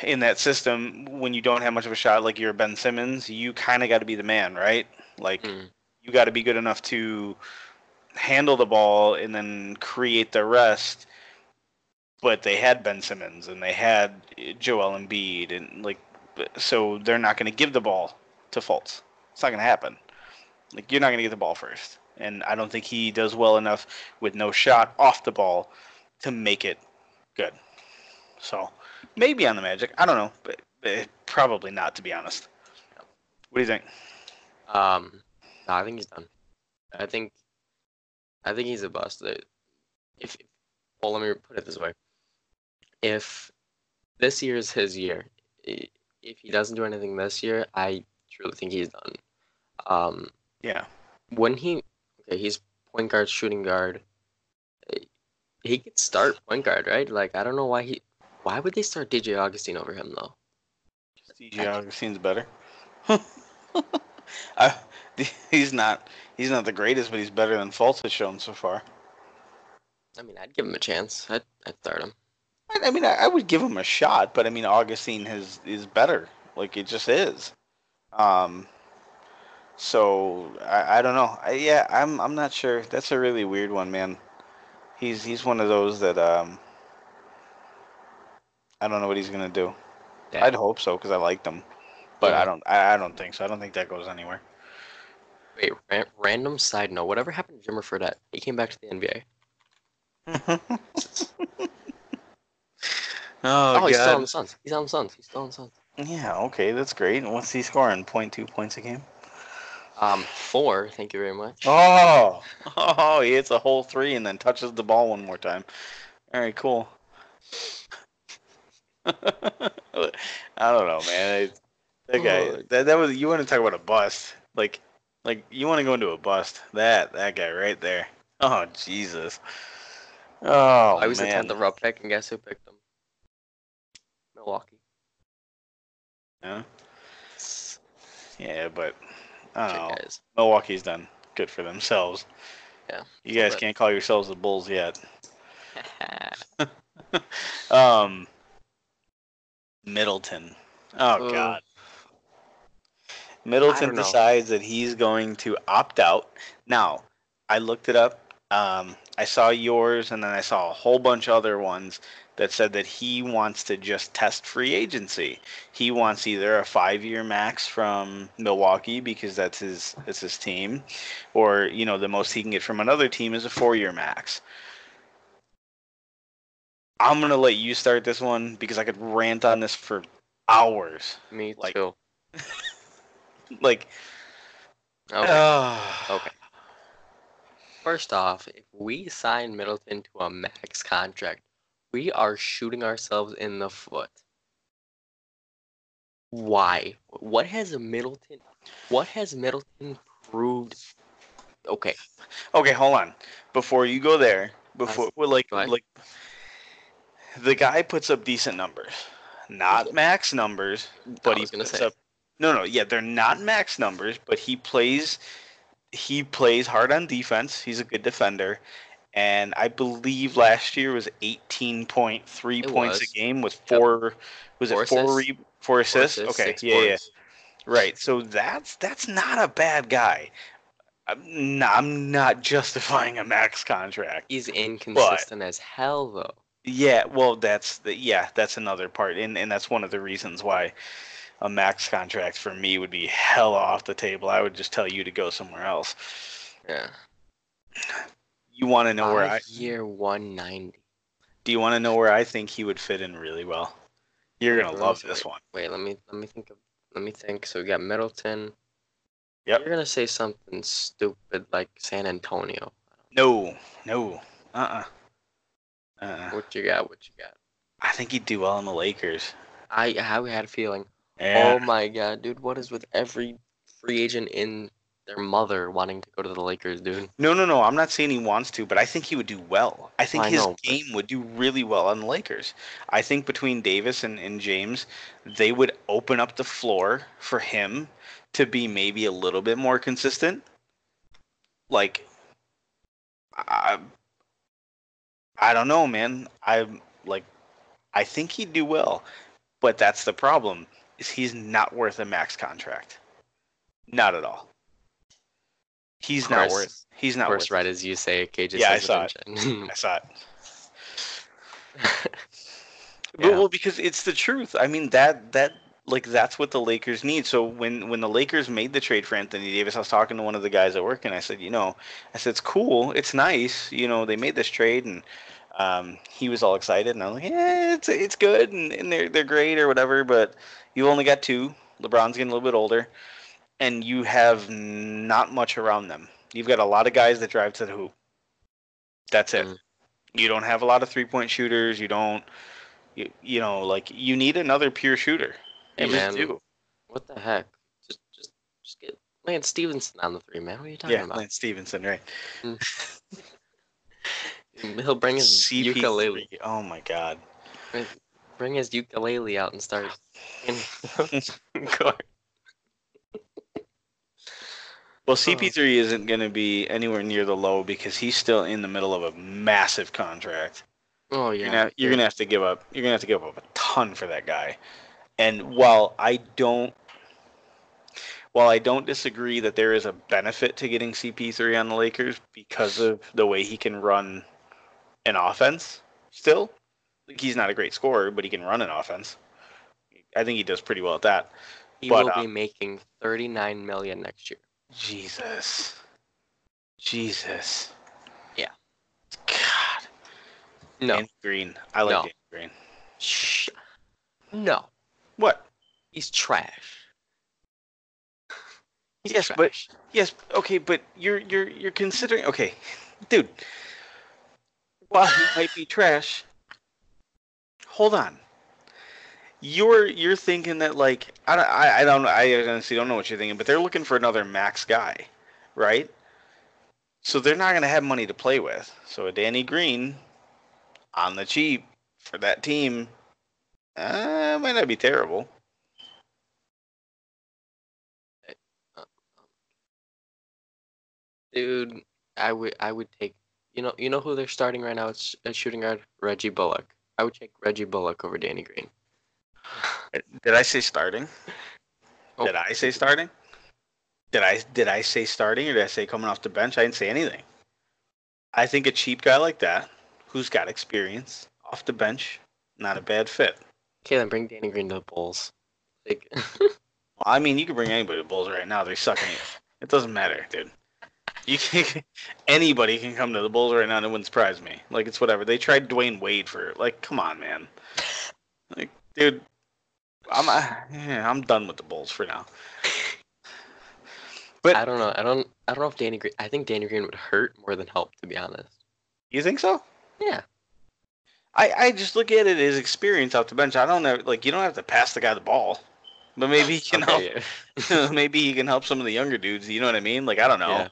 in that system, when you don't have much of a shot, like you're Ben Simmons, you kind of got to be the man, right? Like Mm. you got to be good enough to handle the ball and then create the rest. But they had Ben Simmons and they had Joel Embiid and like, so they're not going to give the ball to Fultz. It's not going to happen. Like you're not going to get the ball first, and I don't think he does well enough with no shot off the ball to make it good. So maybe on the Magic, I don't know, but, but probably not to be honest. What do you think? Um, no, I think he's done. I think, I think he's a bust. If, well, let me put it this way: if this year is his year, if he doesn't do anything this year, I truly think he's done. Um, Yeah. when he, okay, he's point guard, shooting guard. He could start point guard, right? Like I don't know why he, why would they start DJ Augustin over him though? DJ Augustin's better. I, he's not. He's not the greatest, but he's better than Fultz has shown so far. I mean, I'd give him a chance. I'd, I'd start him. I, I mean, I, I would give him a shot, but I mean, Augustin has is better. Like it just is. Um. So I, I don't know. I, yeah, I'm I'm not sure. That's a really weird one, man. He's he's one of those that um. I don't know what he's gonna do. Yeah. I'd hope so because I liked him, but Yeah. I don't. I, I don't think so. I don't think that goes anywhere. Wait, ran- random side note. Whatever happened to Jimmer Fredette? He came back to the NBA. oh, Oh, he's still on the Suns. He's on the Suns. He's still on the Suns. Yeah. Okay, that's great. And what's he scoring? 0.2 points a game. Um, four. Thank you very much. Oh, oh, he hits a whole three and then touches the ball one more time. All right, cool. I don't know, man. That guy, Oh. that, that was you want to talk about a bust. Like, like you want to go into a bust. That that guy right there. Oh Jesus. Oh I was the man. tenth overall pick, and guess who picked him? Milwaukee. Yeah. Yeah, but I don't know. Guys. Milwaukee's done good for themselves. Yeah, You guys but- can't call yourselves the Bulls yet. Um, Middleton. Oh Ugh. God. Middleton decides that he's going to opt out. Now, I looked it up. Um, I saw yours, and then I saw a whole bunch of other ones that said that he wants to just test free agency. He wants either a five-year max from Milwaukee because that's his that's his team, or you know the most he can get from another team is a four-year max. I'm gonna let you start this one because I could rant on this for hours. Me Like- too. Like, Okay. ah. okay. First off, if we sign Middleton to a max contract, we are shooting ourselves in the foot. Why? What has Middleton? What has Middleton proved? Okay, Okay, hold on. Before you go there, before well, like Go like the guy puts up decent numbers, not max numbers, but he puts say. up. No, no, yeah, they're not max numbers, but he plays. He plays hard on defense. He's a good defender, and I believe last year was eighteen point three It points was. a game with four. Was Four it four assists. re, four assists? Four assists, okay, yeah, yeah, right. So that's that's not a bad guy. I'm not, I'm not justifying a max contract. He's inconsistent as hell, though. Yeah, well, that's the yeah, that's another part, and and that's one of the reasons why a max contract for me would be hell off the table. I would just tell you to go somewhere else. Yeah. You want to know where I year one ninety. do you want to know where I think he would fit in really well? You're gonna love this one. Wait, let me let me think of let me think. So we got Middleton. Yep. You're gonna say something stupid like San Antonio. No, no, uh, uh-uh. uh, What you got? What you got? I think he'd do well in the Lakers. I I had a feeling. Yeah. Oh my god, dude! What is with every free agent in their mother wanting to go to the Lakers, dude? No, no, no. I'm not saying he wants to, but I think he would do well. I think I his know, game would do really well on the Lakers. I think between Davis and, and James, they would open up the floor for him to be maybe a little bit more consistent. Like, I, I don't know, man. I'm like, I think he'd do well, but that's the problem. Is he's not worth a max contract? Not at all. He's Of not worth. He's not worth. right as you say, Cage Yeah, I saw it. it. I saw it. Yeah. Well, because it's the truth. I mean that that like that's what the Lakers need. So when when the Lakers made the trade for Anthony Davis, I was talking to one of the guys at work, and I said, you know, I said it's cool, it's nice, you know, they made this trade, and um, he was all excited, and I was like, yeah, it's it's good, and, and they're they're great or whatever, but you only got two. LeBron's getting a little bit older, and you have not much around them. You've got a lot of guys that drive to the hoop. That's it. Mm. You don't have a lot of three point shooters. You don't. You, you know, like you need another pure shooter. Hey, man. do. what the heck? Just, just, just get Lance Stephenson on the three, man. What are you talking Yeah, about? Lance Stephenson, right? He'll bring his CP3. ukulele, Oh my God. bring his ukulele out and start. Well, CP3 isn't going to be anywhere near the low because he's still in the middle of a massive contract. Oh You're yeah. gonna you're gonna have to give up. You're gonna have to give up a ton for that guy. And while I don't, while I don't disagree that there is a benefit to getting CP3 on the Lakers because of the way he can run an offense, still, like he's not a great scorer, but he can run an offense. I think he does pretty well at that. He but, will uh, be making 39 million next year. Jesus, Jesus. Yeah. God. No. Danny Green. I like No. Danny Green. Shh. No. What? He's trash. He's Yes, trash. but yes, okay, but you're you're you're considering okay, dude. While he might be trash, hold on. You're you're thinking that like I don't I, I don't I honestly don't know what you're thinking, but they're looking for another max guy, right? So they're not gonna have money to play with. So a Danny Green on the cheap for that team, uh, might not be terrible. dude, I would I would take you know you know who they're starting right now It's at shooting guard Reggie Bullock. I would take Reggie Bullock over Danny Green. Uh, did I say starting? Oh. Did I say starting? Did I did I say starting or did I say coming off the bench? I didn't say anything. I think a cheap guy like that, who's got experience off the bench, not a bad fit. Okay, then bring Danny Green to the Bulls. Like, Well, I mean, you can bring anybody to Bulls right now. They're sucking. It doesn't matter, dude. You can anybody can come to the Bulls right now and it wouldn't surprise me. Like it's whatever. They tried Dwyane Wade for like, come on, man. Like, dude, I'm yeah, I'm done with the Bulls for now. But I don't know. I don't. I don't know if Danny Green. I think Danny Green would hurt more than help, to be honest. you think so? Yeah. I, I just look at it as experience off the bench. I don't know, like you don't have to pass the guy the ball, but maybe he can Okay, help. maybe he can help some of the younger dudes. You know what I mean? Like I don't know. Yeah.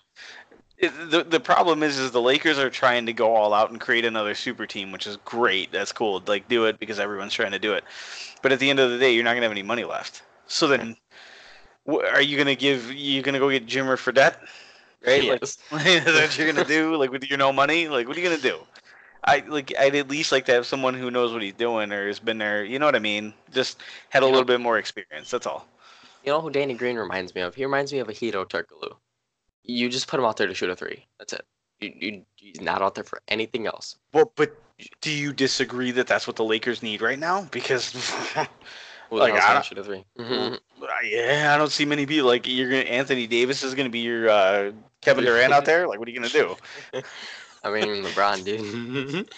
The the problem is, is the Lakers are trying to go all out and create another super team, which is great. That's cool. Like do it because everyone's trying to do it. But at the end of the day, you're not gonna have any money left. So then, are you gonna give? You gonna go get Jimmer Fredette? Right? Like, Yes. is that what you're gonna do? Like with your no money? Like what are you gonna do? I like I'd at least like to have someone who knows what he's doing or has been there. You know what I mean? Just had a You know- little bit more experience. That's all. You know who Danny Green reminds me of? He reminds me of a Hedo Turkoglu. You just put him out there to shoot a three. That's it. You, you, he's not out there for anything else. Well, but do you disagree that that's what the Lakers need right now? Because Like, I shoot a three? uh, Mhm. yeah, I don't see many people like you're gonna Anthony Davis is gonna be your uh, Kevin Durant out there. Like, what are you gonna do? I mean, LeBron, dude.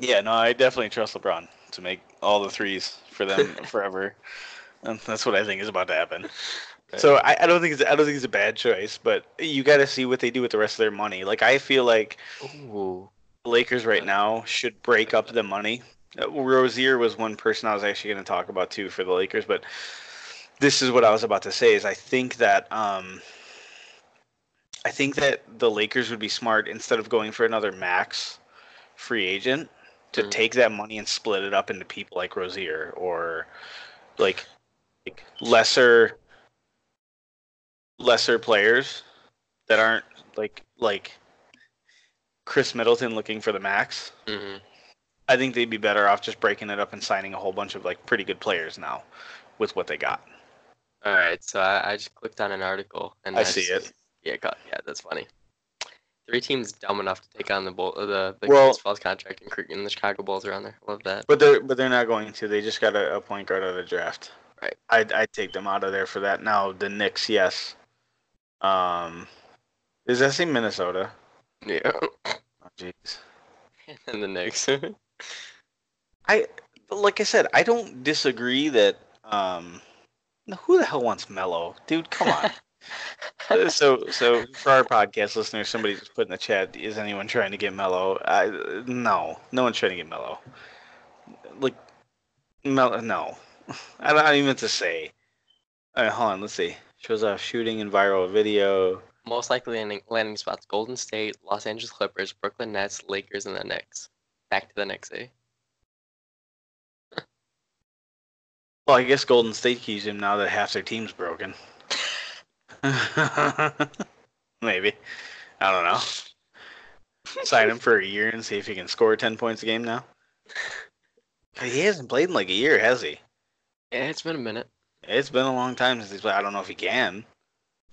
Yeah, no, I definitely trust LeBron to make all the threes for them forever. And that's what I think is about to happen. So I, I don't think it's I don't think it's a bad choice, but you got to see what they do with the rest of their money. Like I feel like Ooh. Lakers right now should break up the money. Uh, Rozier was one person I was actually going to talk about too for the Lakers, but this is what I was about to say is I think that um, I think that the Lakers would be smart instead of going for another max free agent to Mhm. take that money and split it up into people like Rozier or like like lesser lesser players that aren't like like Khris Middleton looking for the max. hmm I think they'd be better off just breaking it up and signing a whole bunch of like pretty good players now with what they got. All right, so I, I just clicked on an article and I see just- it. Yeah, got, yeah, that's funny. Three teams dumb enough to take on the bull, the the Well- contract and, and the Chicago Bulls are on there. Love that. But they're but they're not going to. They just got a, a point guard out of the draft. Right. I'd I'd take them out of there for that. Now the Knicks, yes. Um, that say Minnesota? Yeah, Oh, jeez. and the Knicks. I like I said, I don't disagree that. Um, who the hell wants Melo, dude? Come on. So so for our podcast listeners, somebody just put in the chat, is anyone trying to get Melo? I no, no one's trying to get Melo. Like Melo, no. I don't, I don't even to say. All right, hold on. Let's see. Shows off shooting and viral video. Most likely landing, landing spots: Golden State, Los Angeles Clippers, Brooklyn Nets, Lakers, and the Knicks. Back to the Knicks, eh? Well, I guess Golden State keys him now that half their team's broken. Maybe. I don't know. Sign him for a year and see if he can score 10 points a game now. He hasn't played in like a year, has he? Yeah, it's been a minute. It's been a long time since he's played. I don't know if he can.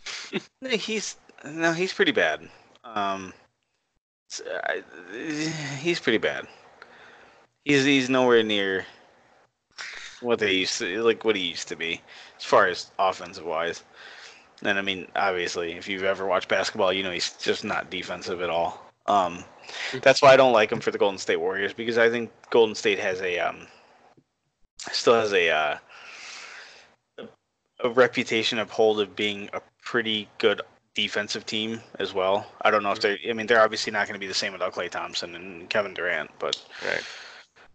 he's no, he's pretty bad. Um, I- he's pretty bad. He's he's nowhere near what they used to like what he used to be as far as offensive wise. And I mean, obviously, if you've ever watched basketball, you know he's just not defensive at all. Um, that's why I don't like him for the Golden State Warriors because I think Golden State has a um, still has a uh, a reputation of hold of being a pretty good defensive team as well. I don't know if they're. I mean, they're obviously not going to be the same without Klay Thompson and Kevin Durant, but Right.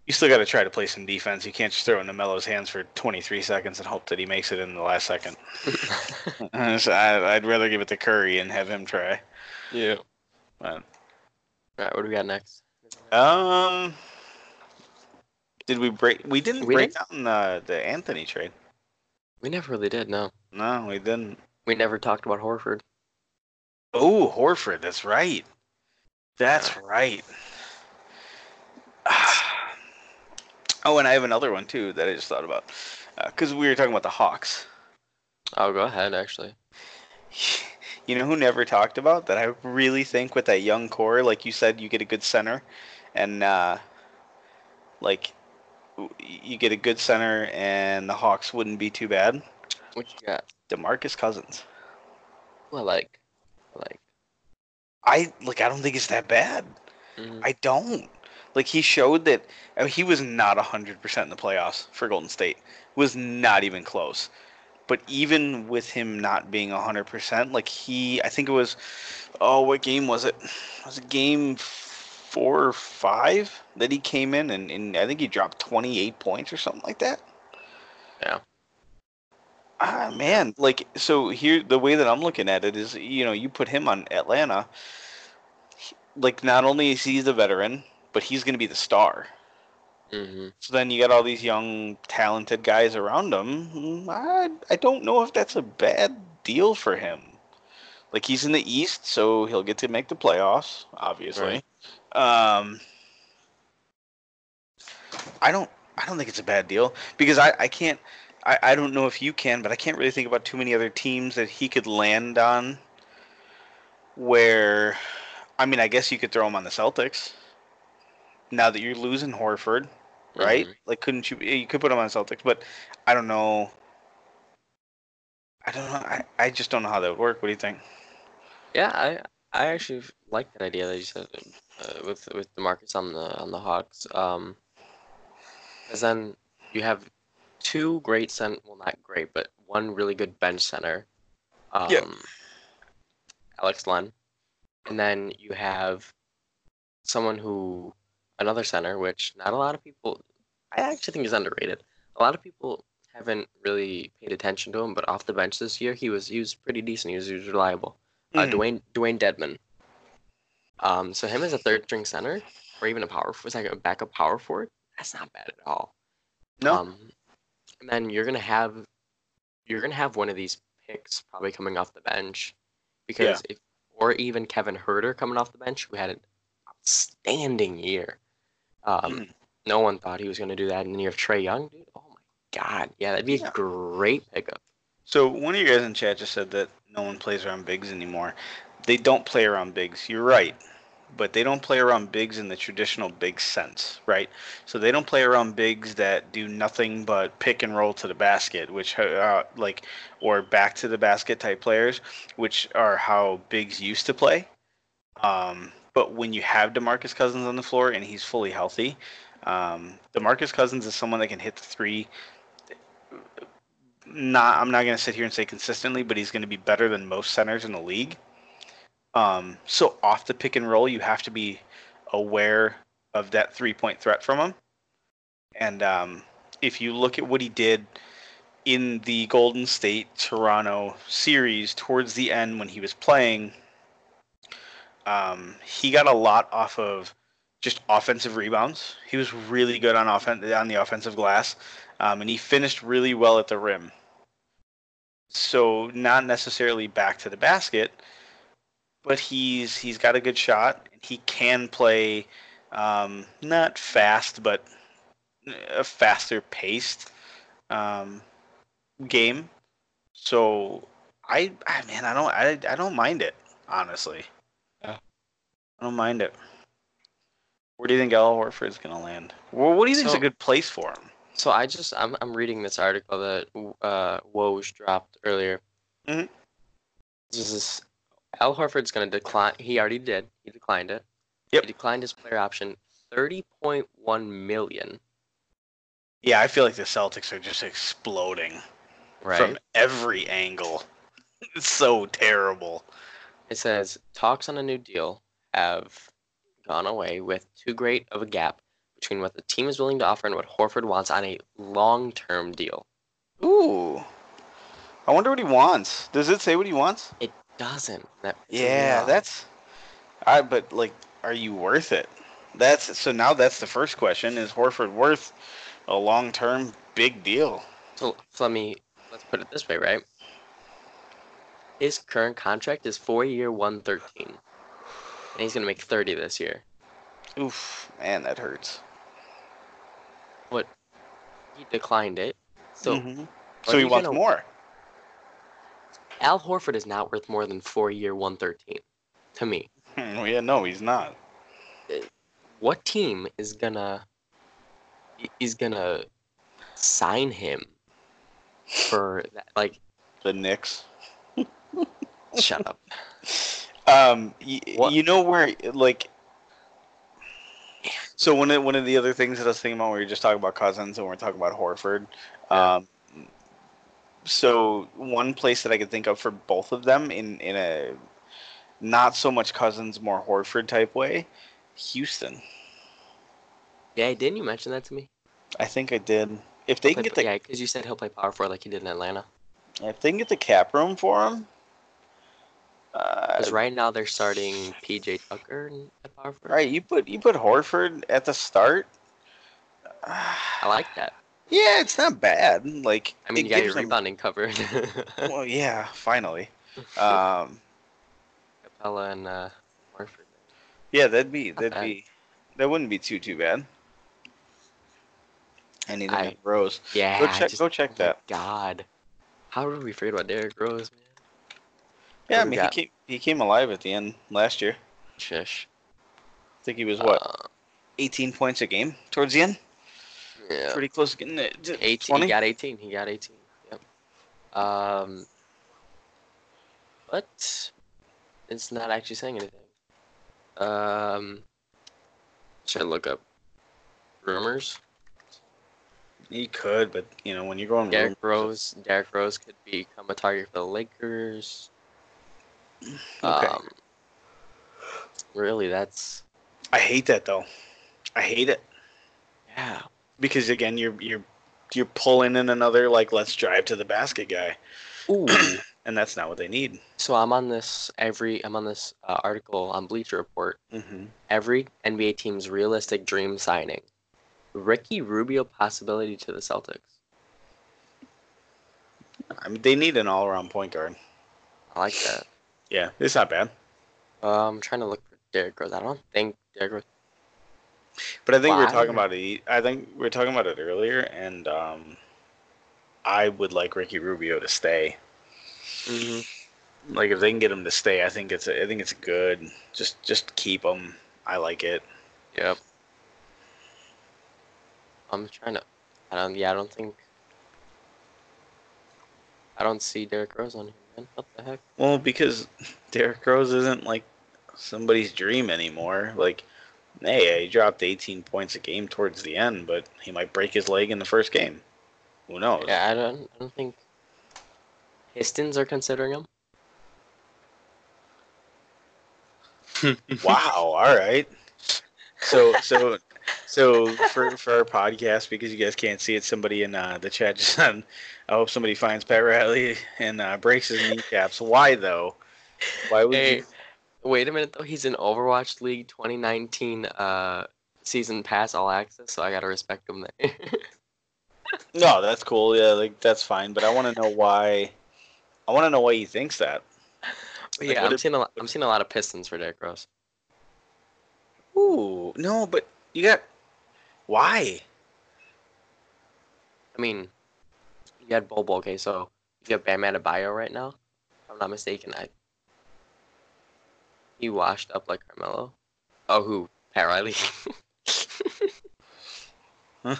you still got to try to play some defense. You can't just throw it into Melo's hands for 23 seconds and hope that he makes it in the last second. So I, I'd rather give it to Curry and have him try. yeah. But, All right, what do we got next? um, did we break? We didn't We break down the the Anthony trade. We never really did. No, No, we didn't. we never talked about Horford. Oh, Horford. That's right. That's right. oh, and I have another one too that I just thought about because we were talking about the Hawks. Oh, go ahead. Actually, You know who never talked about that? I really think with that young core, like you said, you get a good center, and uh, like you get a good center, and the Hawks wouldn't be too bad. what you got? Demarcus Cousins. Well, like. Like. I like. I don't think it's that bad. Mhm. I don't. Like he showed that I mean, he was not hundred percent in the playoffs for Golden State. Was not even close. But even with him not being hundred percent, like he, I think it was, oh, what game was it? Was it game four or five that he came in and, and I think he dropped twenty eight points or something like that. Yeah. Ah man, like so here the way that I'm looking at it is, you know, you put him on Atlanta. he- Like not only is he the veteran, but he's going to be the star. Mhm. So then you got all these young, talented guys around him. I, I don't know if that's a bad deal for him. Like he's in the East, so he'll get to make the playoffs, obviously. Um, I don't, I don't think it's a bad deal because I, I can't, I, I don't know if you can, but I can't really think about too many other teams that he could land on. Where, I mean, I guess you could throw him on the Celtics. Now that you're losing Horford, right? Mhm. Like, couldn't you? You could put him on the Celtics, but I don't know. I don't know. I, I just don't know how that would work. What do you think? Yeah, I I actually like that idea that you said uh, with with Demarcus on the on the Hawks. Um, because then you have two great cent well not great but one really good bench center. Um, Yeah. Alex Len, and then you have someone who another center, which not a lot of people. I actually think is underrated. A lot of people haven't really paid attention to him, but off the bench this year, he was he was pretty decent. He was, he was reliable uh, Mhm. Dwayne Dwayne Dedmon. Um, so him as a third string center, or even a power, was like a backup power forward. That's not bad at all. No. Um, and then you're gonna have, you're gonna have one of these picks probably coming off the bench, because if or even Kevin Huerter coming off the bench, who had an outstanding year. Um, Mm. no one thought he was going to do that, and then you have Trae Young, dude. Oh my god, yeah, that'd be Yeah. a great pickup. So one of you guys in chat just said that no one plays around bigs anymore. They don't play around bigs. You're right, but they don't play around bigs in the traditional big sense, right? So they don't play around bigs that do nothing but pick and roll to the basket, which uh, like or back to the basket type players, which are how bigs used to play. Um, but when you have Demarcus Cousins on the floor and he's fully healthy, um, Demarcus Cousins is someone that can hit the three not I'm not going to sit here and say consistently, but he's going to be better than most centers in the league. Um, so off the pick and roll, you have to be aware of that three point threat from him. And um, if you look at what he did in the Golden State Toronto series towards the end when he was playing, um, he got a lot off of just offensive rebounds. He was really good on offen- on the offensive glass, um, and he finished really well at the rim. So not necessarily back to the basket, but he's he's got a good shot. He can play um, not fast, but a faster paced um, game. So I, I man, I don't I, I don't mind it honestly. Yeah. I don't mind it. Where do you think Al Horford's gonna land? Well, what do you think is a good place for him? So I just I'm I'm reading this article that uh Woj dropped earlier. Mhm. This is Al Horford's going to decline. He already did. He declined it. Yep. He declined his player option. Thirty point one million. Yeah, I feel like the Celtics are just exploding Right. from every angle. It's so terrible. It says talks on a new deal have gone away with too great of a gap between what the team is willing to offer and what Horford wants on a long-term deal. Ooh. I wonder what he wants. Does it say what he wants? It doesn't. That Yeah, that's I but like are you worth it? That's so now that's the first question is Horford worth a long-term big deal? So, so let me let's put it this way, right? His current contract is four year one thirteen. And he's gonna make thirty this year. Oof, man, that hurts. What? He declined it. So Mhm. so he wants gonna- more. Al Horford is not worth more than four year one thirteen. To me. Hmm, yeah, no, he's not. What team is gonna is gonna sign him for that like The Knicks. shut up. Um, y- you know where like. So one of one of the other things that I was thinking about, we were just talking about Cousins and we're talking about Horford. Um, so one place that I could think of for both of them in in a not so much Cousins, more Horford type way, Houston. Yeah, didn't you mention that to me? I think I did. If they can get the yeah, because you said he'll play power forward like he did in Atlanta. if they can get the cap room for him, uh, Because right now they're starting PJ Tucker at power forward. right, you put you put Horford at the start. I like that. Yeah, it's not bad. Like I mean, you got your gives them- rebounding covered. Well, yeah, finally. Um, Capela and uh, Horford. yeah, that'd be that'd bad. be that wouldn't be too too bad. Anything I- I, Rose. Yeah. Go check. just- Go check oh that. God. How did we forget about Derrick Rose, man? Yeah, I mean he came he came alive at the end last year. Shush. I think he was what Uh, 18 points a game towards the end. Yeah. Pretty close to getting it. 18. 20? He got 18. He got 18. Yep. Um, but it's not actually saying anything. Um, should I look up rumors? He could, but you know when you're going Derrick Rose. Derrick Rose could become a target for the Lakers. Okay. Um, really, that's I hate that though. I hate it yeah. Because again you're you're you're pulling in another like let's drive to the basket guy, Ooh. and that's not what they need. so I'm on this every. I'm on this uh, article on Bleacher Report. Mm-hmm. every NBA team's realistic dream signing. Ricky Rubio possibility to the Celtics. I mean, they need an all-around point guard. I like that. Yeah, it's not bad. Uh, I'm trying to look for Derrick Rose. I don't think Derrick Rose. But I think we were talking about it. I think we were talking about it earlier, and um, I would like Ricky Rubio to stay. hmm Like if they can get him to stay, I think it's a, I think it's good. Just just keep him. I like it. Yep. I'm trying to. I don't. Yeah, I don't think. I don't see Derrick Rose on here, man. What the heck? Well, because Derrick Rose isn't like somebody's dream anymore. Like, hey, he dropped 18 points a game towards the end, but he might break his leg in the first game. Who knows? Yeah, I don't. I don't think. Pistons are considering him. wow. All right. So so so for for our podcast, because you guys can't see it, somebody in uh, the chat just said, "I hope somebody finds Pat Riley and uh, breaks his kneecaps." Why though? Why would Hey, you? Wait a minute though. He's in Overwatch League 2019 uh season pass all access, so I gotta respect him there. No, that's cool. Yeah, like that's fine. But I want to know why. I want to know why he thinks that. Like, yeah, I'm seeing a lot, I'm seeing a lot of Pistons for Derrick Rose. Ooh, no, but you got why? I mean, you had Bobo, okay, so you have Bam Adebayo right now. If I'm not mistaken, I he washed up like Carmelo. Oh, who? Pat Riley. uh,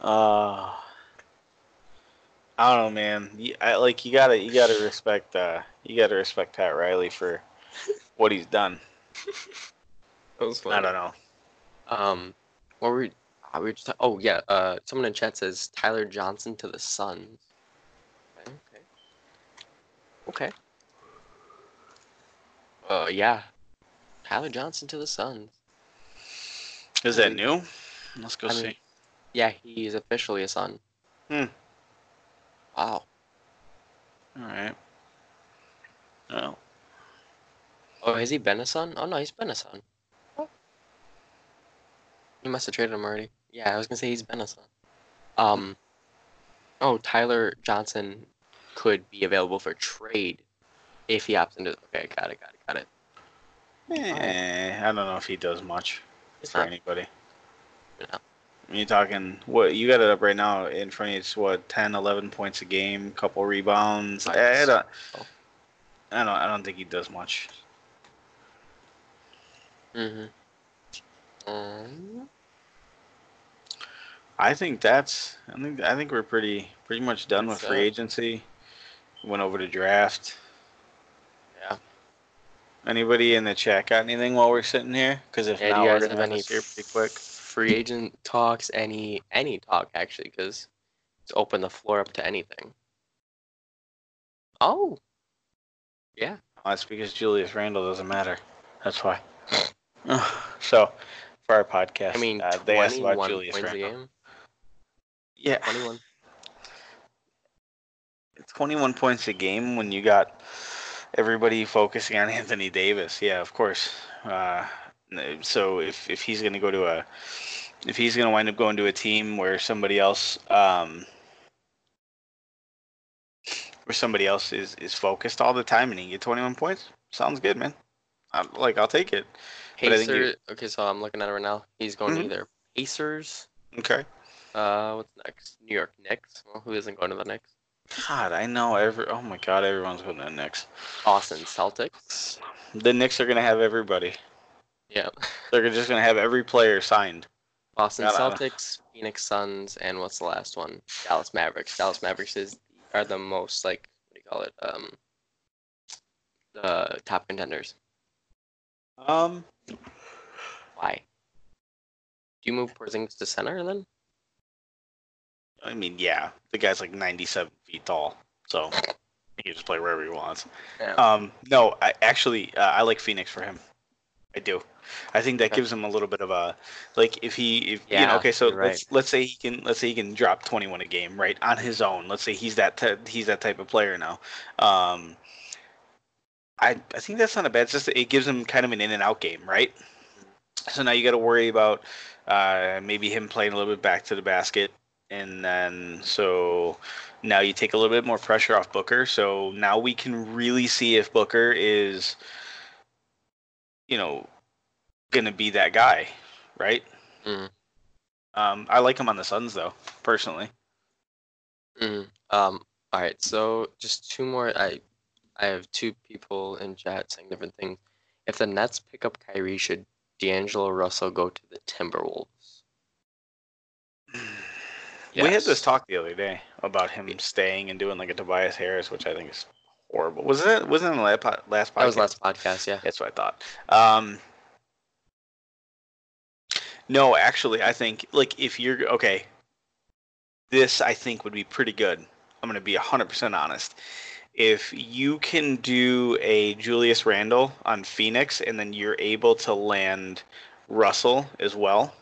I don't know, man. I, like you gotta, you gotta respect, uh, you gotta respect Pat Riley for what he's done. That was I don't know. Um, what were we? we were just, oh yeah. Uh, someone in chat says Tyler Johnson to the Suns. Okay. Okay. okay. Uh, yeah. Tyler Johnson to the Suns. Is that new? Let's go I see. mean, yeah, he is officially a Sun. Hmm. Wow. All right. Well, Oh, has he been a Sun? Oh no, he's been a Sun. Oh. You must have traded him already. Yeah, I was gonna say he's been a Sun. Um. Oh, Tyler Johnson could be available for trade if he opts into. Okay, got it, got it, got it. eh, I don't know if he does much It's for not. anybody. No. You're talking what you got it up right now in front of you. It's what 10, 11 points a game, couple rebounds. I, I don't. I don't. I don't think he does much. Mm-hmm. Um, I think that's. I think. I think we're pretty pretty much done with That's, free agency. Went over to draft. Anybody in the chat got anything while we're sitting here? Because if yeah, not, we're gonna have any here pretty quick. free agent talks? Any any talk actually? Because it's open the floor up to anything. Oh. Yeah. Oh, that's because Julius Randle doesn't matter. That's why. so, for our podcast, I mean, uh, they asked about Julius game. Yeah, 21. It's 21 points a game when you got everybody focusing on Anthony Davis. Yeah, of course. Uh, so if if he's going to go to a if he's going to wind up going to a team where somebody else um, where somebody else is is focused all the time and he can get 21 points, sounds good, man. I'm, like I'll take it. But I think Pacers. Okay, so I'm looking at it right now. He's going Mhm. to either Pacers. Okay. Uh, what's next? New York Knicks. Well, who isn't going to the Knicks? God, I know every. Oh my God, everyone's going to the Knicks. Boston Celtics. The Knicks are going to have everybody. Yeah. They're just going to have every player signed. Boston God, Celtics, Phoenix Suns, and what's the last one? Dallas Mavericks. Dallas Mavericks is are the most like what do you call it? Um, the top contenders. Um, Why? Do you move Porzingis to center then? I mean, yeah, the guy's like 97 feet tall, so he can just play wherever he wants. Yeah. Um, no, I actually uh, I like Phoenix for him. I do. I think that gives him a little bit of a like if he if you Yeah, know okay so right. let's let's say he can let's say he can drop 21 a game right on his own. Let's say he's that ty- he's that type of player now. Um, I I think that's not a bad. It's just it gives him kind of an in and out game, right? So now you got to worry about uh, maybe him playing a little bit back to the basket. And then so now you take a little bit more pressure off Booker. So now we can really see if Booker is, you know, going to be that guy, right? Mm. Um, I like him on the Suns though, personally. Mm. Um. All right. So just two more. I I have two people in chat saying different things. If the Nets pick up Kyrie, should D'Angelo Russell go to the Timberwolves? We had this talk the other day about him staying and doing like a Tobias Harris, which I think is horrible. Was it? Wasn't it in the last podcast? That was last podcast. Yeah. That's what I thought. Um, no, actually, I think like if you're okay, this I think would be pretty good. I'm gonna be hundred percent honest. If you can do a Julius Randle on Phoenix and then you're able to land Russell as well,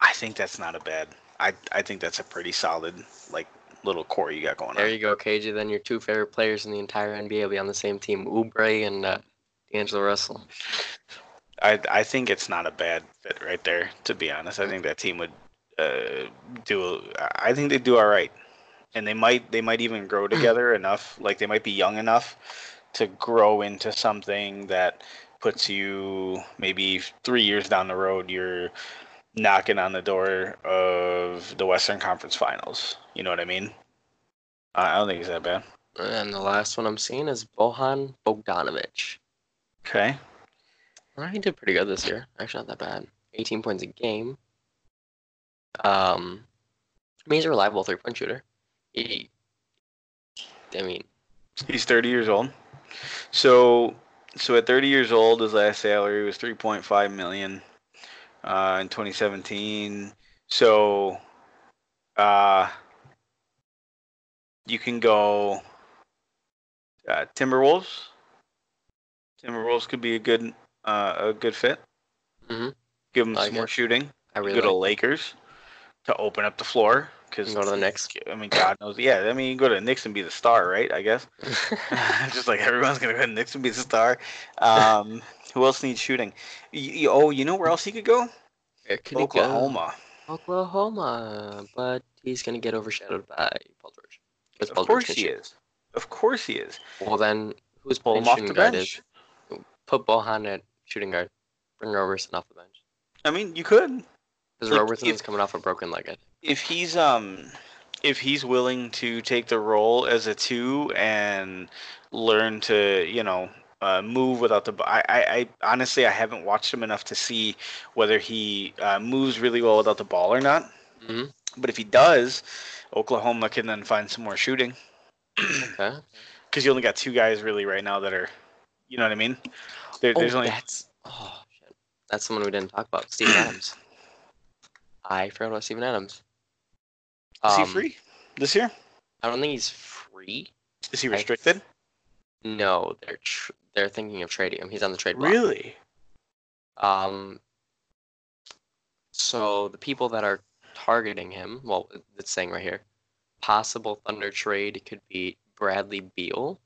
I think that's not a bad. I I think that's a pretty solid like little core you got going There on. There you go, KJ. Then your two favorite players in the entire NBA will be on the same team: Oubre and uh, D'Angelo Russell. I I think it's not a bad fit right there. To be honest, I think that team would uh, do. I think they'd do all right, and they might they might even grow together enough. Like they might be young enough to grow into something that puts you maybe three years down the road. You're knocking on the door of the Western Conference Finals. You know what I mean? I don't think it's that bad. And the last one I'm seeing is Bojan Bogdanovic. Okay. Well, he did pretty good this year. Actually, not that bad. 18 points a game. Um, I mean, he's a reliable three-point shooter. He, I mean, He's 30 years old. So, so at 30 years old, his last salary was 3.5 million uh, in 2017. So, uh, you can go uh, Timberwolves. Timberwolves could be a good uh, a good fit. Mhm. Give them Like some more shooting. I really go to like Lakers to open up the floor because. Go to the Knicks. I mean, God knows. Yeah, I mean, you go to Knicks and be the star, right? I guess. just like everyone's gonna go to Knicks and be the star. Um, who else needs shooting? Y- y- oh, you know where else he could go? Where could he go? Oklahoma. Oklahoma, but he's gonna get overshadowed by Paul George. 'Cause Of Paul course can he shoot. is. Of course he is. Well, then who's Pull him off shooting the guard? bench. Is put Bojan at shooting guard. Bring Roberson off the bench I mean, you could because Like, Roberson if- coming off a broken leg. I think. If he's um if he's willing to take the role as a two and learn to you know uh, move without the I I honestly I haven't watched him enough to see whether he uh, moves really well without the ball or not. Mhm. But if he does, Oklahoma can then find some more shooting Okay. because you only got two guys really right now that are, you know what I mean? There, there's oh, only that's oh shit. That's someone we didn't talk about. Steven Adams. I forgot about Steven Adams. Is he Um, free this year? I don't think he's free. Is he I- restricted? No, they're tr- they're thinking of trading him. He's on the trade block. Really? Um. So the people that are targeting him, well, it's saying right here, possible Thunder trade could be Bradley Beal,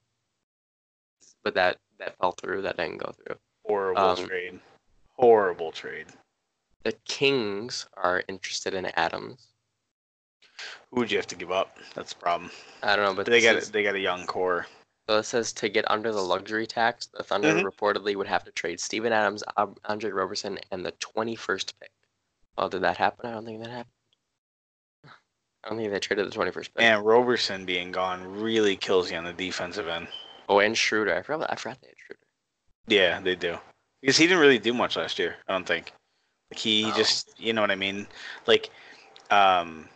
but that that fell through. That didn't go through. Horrible Um, trade. Horrible trade. The Kings are interested in Adams. Who would you have to give up? That's the problem. I don't know, but they got is- they got a young core. So it says to get under the luxury tax, the Thunder Mhm. reportedly would have to trade Steven Adams, Andre Roberson, and the 21st pick. Well, did that happen? I don't think that happened. I don't think they traded the 21st pick. And Roberson being gone really kills you on the defensive end. Oh, and Schroeder. I forgot. I forgot they had Schroeder. Yeah, they do. Because he didn't really do much last year. I don't think. Like he No. just, you know what I mean. Like, um,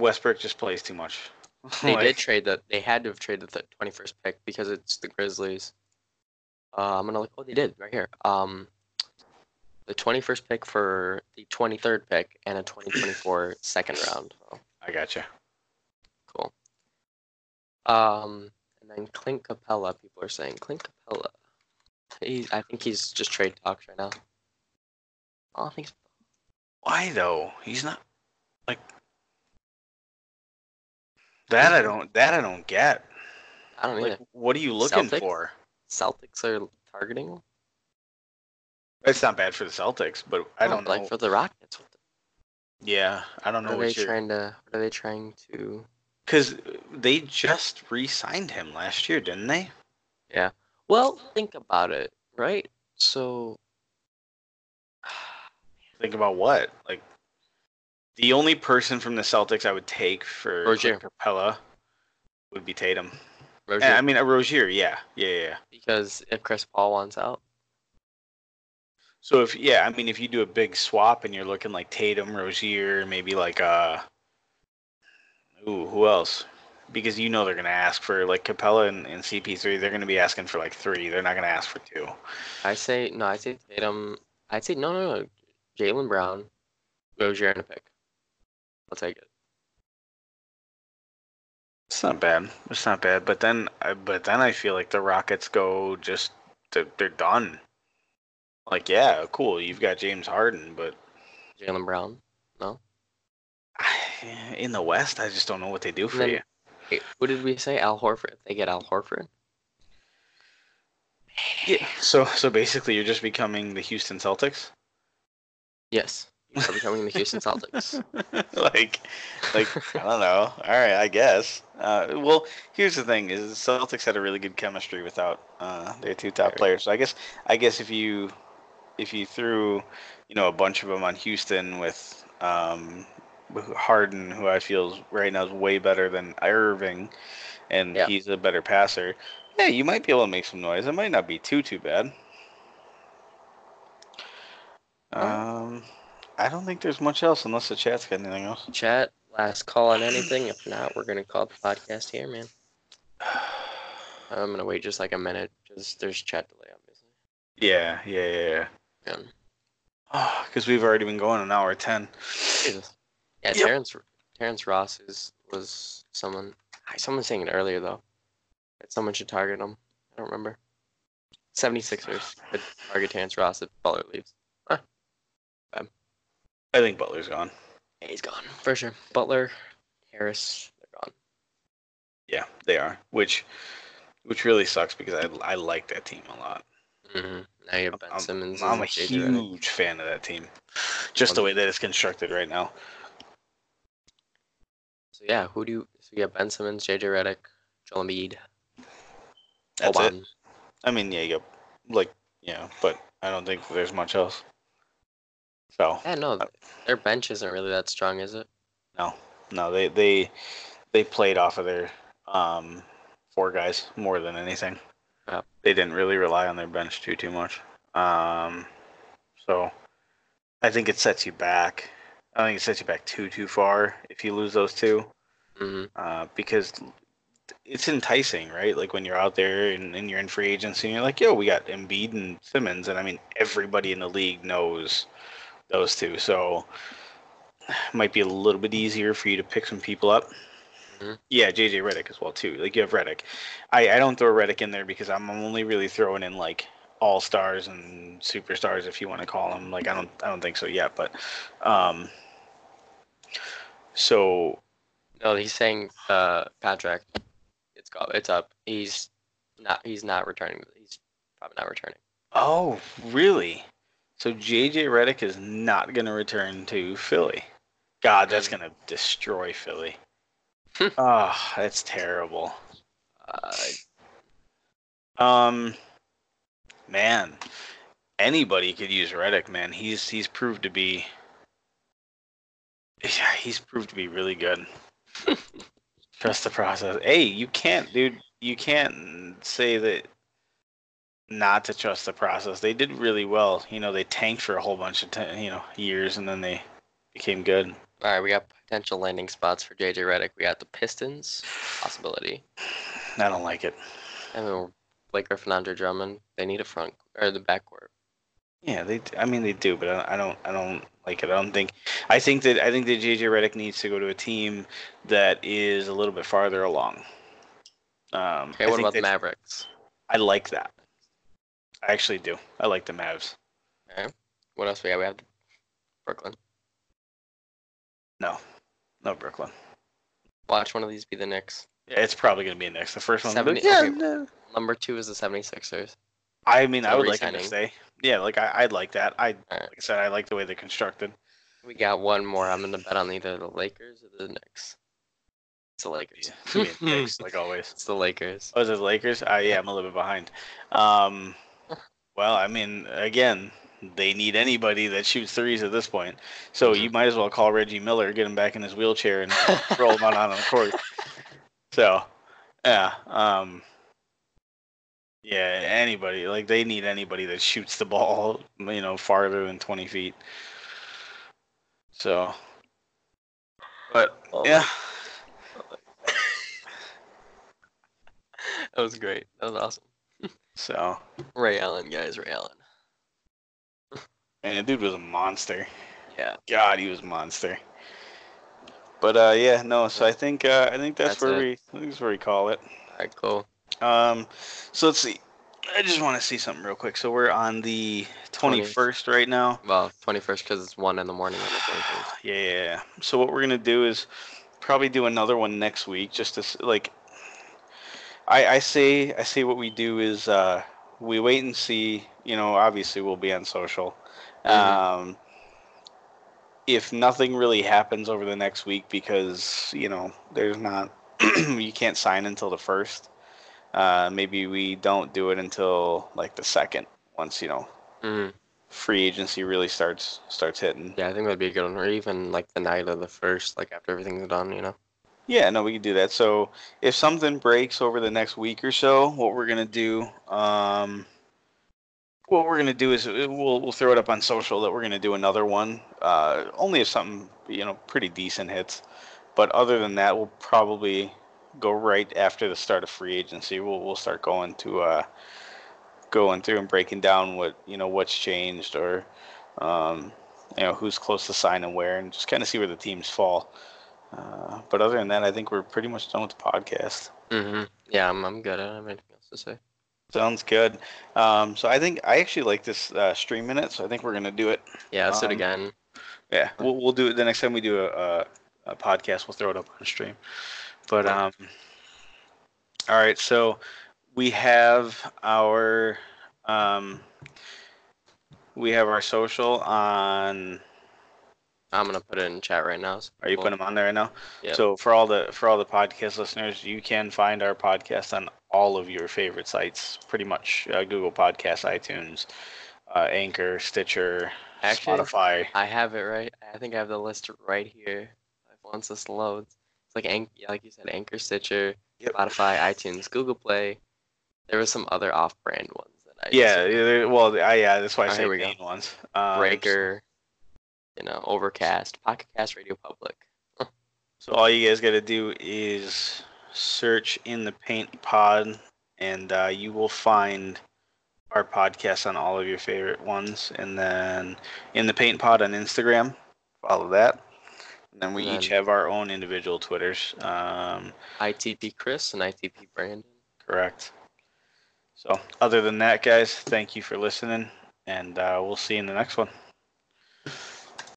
Westbrook just plays too much. They Like, did trade the. They had to have traded the 21st pick because it's the Grizzlies. Uh, I'm gonna look. Oh, they did right here. Um, the 21st pick for the 23rd pick and a 2024 second round. So, I gotcha. cool. Um, and then Clint Capela. People are saying Clint Capela. He, I think he's just trade talks right now. Oh, I think Why though? He's not like that. I don't. That I don't get. I don't either. Like, what are you looking Celtics? for? Celtics are targeting. It's not bad for the Celtics, but I oh, don't like know. for the Rockets. Yeah, I don't know What are they you're trying to? What are they trying to? because they just re-signed him last year, didn't they? Yeah. Well, think about it, right? So, Think about what? Like the only person from the Celtics I would take for Rozier. Capela would be Tatum. Rozier, I mean, a Rozier, yeah, yeah, yeah. yeah. because if Chris Paul wants out, So if yeah, I mean, if you do a big swap and you're looking like Tatum, Rozier, maybe like uh, ooh, who else? Because you know they're gonna ask for like Capela and, and CP3. They're gonna be asking for like three. They're not gonna ask for two. I say no. I say Tatum. I'd say no, no, no. Jaylen Brown, Rozier, and a pick. I'll take it. It's not bad. It's not bad. But then, I but then I feel like the Rockets go just they're, they're done. Like yeah, cool. You've got James Harden, but Jaylen Brown. No. In the West, I just don't know what they do for then- you. What did we say? Al Horford. They get Al Horford, Yeah. So so basically, you're just becoming the Houston Celtics. yes, are becoming the Houston Celtics. like, like I don't know. All right, I guess. Uh, well, here's the thing: is the Celtics had a really good chemistry without uh, their two top players. So I guess I guess if you if you threw you know a bunch of them on Houston with um, Harden, who I feel is- right now is way better than Irving, and Yeah. he's a better passer. Yeah, you might be able to make some noise. It might not be too too bad. Um, I don't think there's much else unless the chat's got anything else. Chat, last call on anything. If not, we're gonna call the podcast here, man. I'm gonna wait just like a minute. Just there's chat delay, obviously. Yeah, yeah, yeah, yeah. Yeah. Because we've already been going an hour ten. Jesus. Yeah, Yep. Terrence Terrence Ross is was someone. Someone saying it earlier though. That someone should target him. I don't remember. 76ers could target Terrence Ross if Butler leaves. I think Butler's gone. Yeah, he's gone for sure. Butler, Harris, they're gone. Yeah, they are. Which, which really sucks because I I like that team a lot. hmm Now you have Ben I'm, Simmons. I'm and a JJ Redick. huge fan of that team. Just the way that it's constructed right now. So yeah, who do you? So you have Ben Simmons, JJ Redick, Joel Embiid, That's it. I mean, yeah, you got like yeah, but I don't think there's much else. So Yeah, no, their bench isn't really that strong, is it? no, no, they they they played off of their um four guys more than anything. Yeah. They didn't really rely on their bench too too much. Um, so I think it sets you back. I think it sets you back too too far if you lose those two. mm-hmm. uh, because it's enticing, right? Like when you're out there and, and you're in free agency, and you're like, yo, we got Embiid and Simmons, and I mean, everybody in the league knows those two, so it might be a little bit easier for you to pick some people up. Mhm. Yeah, JJ Redick as well too. Like you have Redick. I, I don't throw Redick in there because I'm only really throwing in like all stars and superstars, if you want to call them. Like I don't I don't think so yet, but um, so No, he's saying uh contract. It's go, it's up. He's not. He's not returning. He's probably not returning. Oh, really? So JJ Redick is not going to return to Philly. God, that's going to destroy Philly. oh, that's terrible. Uh, Um, man, anybody could use Redick. Man, he's he's proved to be. Yeah, he's proved to be really good. Trust the process. Hey, you can't, dude. You can't say that not to trust the process. They did really well. You know, they tanked for a whole bunch of t- you know years, and then they became good. all right, we got potential landing spots for JJ Redick. We got the Pistons possibility. I don't like it. I mean, Blake Griffin, Andre Drummond. They need a front or the backcourt. Yeah, they. I mean, they do, but I, I don't. I don't like it. I don't think. I think that I think that JJ Redick needs to go to a team that is a little bit farther along. Um, Okay, what about the Mavericks? I like that. I actually do. I like the Mavs. What else we got? We have Brooklyn. No, no Brooklyn. Watch one of these be the Knicks. Yeah, it's probably gonna be next. The first one. Seventy- yeah, okay. no. Number two is the 76ers. I mean, I So would like him to stay. Yeah, like I, I'd like that. I, Alright. like I said, I like the way they're constructed. We got one more. I'm gonna bet on either the Lakers or the Knicks. It's the Lakers. It's Knicks, like always. It's the Lakers. Oh, is it the Lakers? Uh, yeah, I'm a little bit behind. Um, well, I mean, again, they need anybody that shoots threes at this point. So you might as well call Reggie Miller, get him back in his wheelchair, and roll him out on the court. So, yeah, um, yeah, anybody like they need anybody that shoots the ball, you know, farther than 20 feet. So, but Oh, yeah, That was great. That was awesome. So Ray Allen, guys. Ray Allen. man, the dude was a monster. Yeah. God, he was a monster. But uh, yeah, no. So I think uh, I think that's, That's where it. we I think that's where we call it. All right. Cool. Um, so let's see. I just want to see something real quick. So we're on the 21st right now. Well, 21st because it's one in the morning on the 21st. Yeah, yeah, yeah. So what we're gonna do is probably do another one next week, just to like. I I say I say what we do is uh, we wait and see. You know, obviously we'll be on social. Mhm. Um, if nothing really happens over the next week, because you know there's not you can't sign until the first. Uh, maybe we don't do it until like the second. Once you know hmm free agency really starts starts hitting. Yeah, I think that'd be a good one. Or even like the night of the first, like after everything's done, you know. Yeah, no, we can do that. So if something breaks over the next week or so, what we're gonna do, um, what we're gonna do is uh, we'll we'll throw it up on social that we're gonna do another one. Uh, only if something you know pretty decent hits, but other than that, we'll probably go right after the start of free agency. We'll we'll start going to uh, going through and breaking down what you know what's changed or um, you know who's close to signing where, and just kind of see where the teams fall. Uh, but other than that, I think we're pretty much done with the podcast. hmm Yeah, I'm, I'm good. I don't have anything else to say. Sounds good. Um, so I think I actually like this uh, stream minute, so I think we're gonna do it. Yeah, let's do it Um, again. Yeah, we'll we'll do it the next time we do a, a, a podcast. We'll throw it up on stream. But um, all right. So we have our um, we have our social on. I'm gonna put it in chat right now. so Are you putting them on there right now? Yep. So for all the for all the podcast listeners, you can find our podcast on all of your favorite sites, pretty much uh, Google Podcasts, iTunes, uh, Anchor, Stitcher, Actually, Spotify. I have it right. I think I have the list right here. Once this loads, it's like Anch- yeah, like you said, Anchor, Stitcher, Yep. Spotify, iTunes, Google Play. There were some other off-brand ones that I Yeah, yeah, well, I, yeah, that's why I Oh, say we go. main ones. Um, Breaker, you know, Overcast, Pocket Cast, Radio Public. So all you guys got to do is search in the Paint Pod, and uh, you will find our podcast on all of your favorite ones. And then in the Paint Pod on Instagram, follow that. And then we And each then- have our own individual Twitters. Um, ITP Chris and ITP Brandon. correct. So other than that, guys, thank you for listening, and uh, we'll see you in the next one.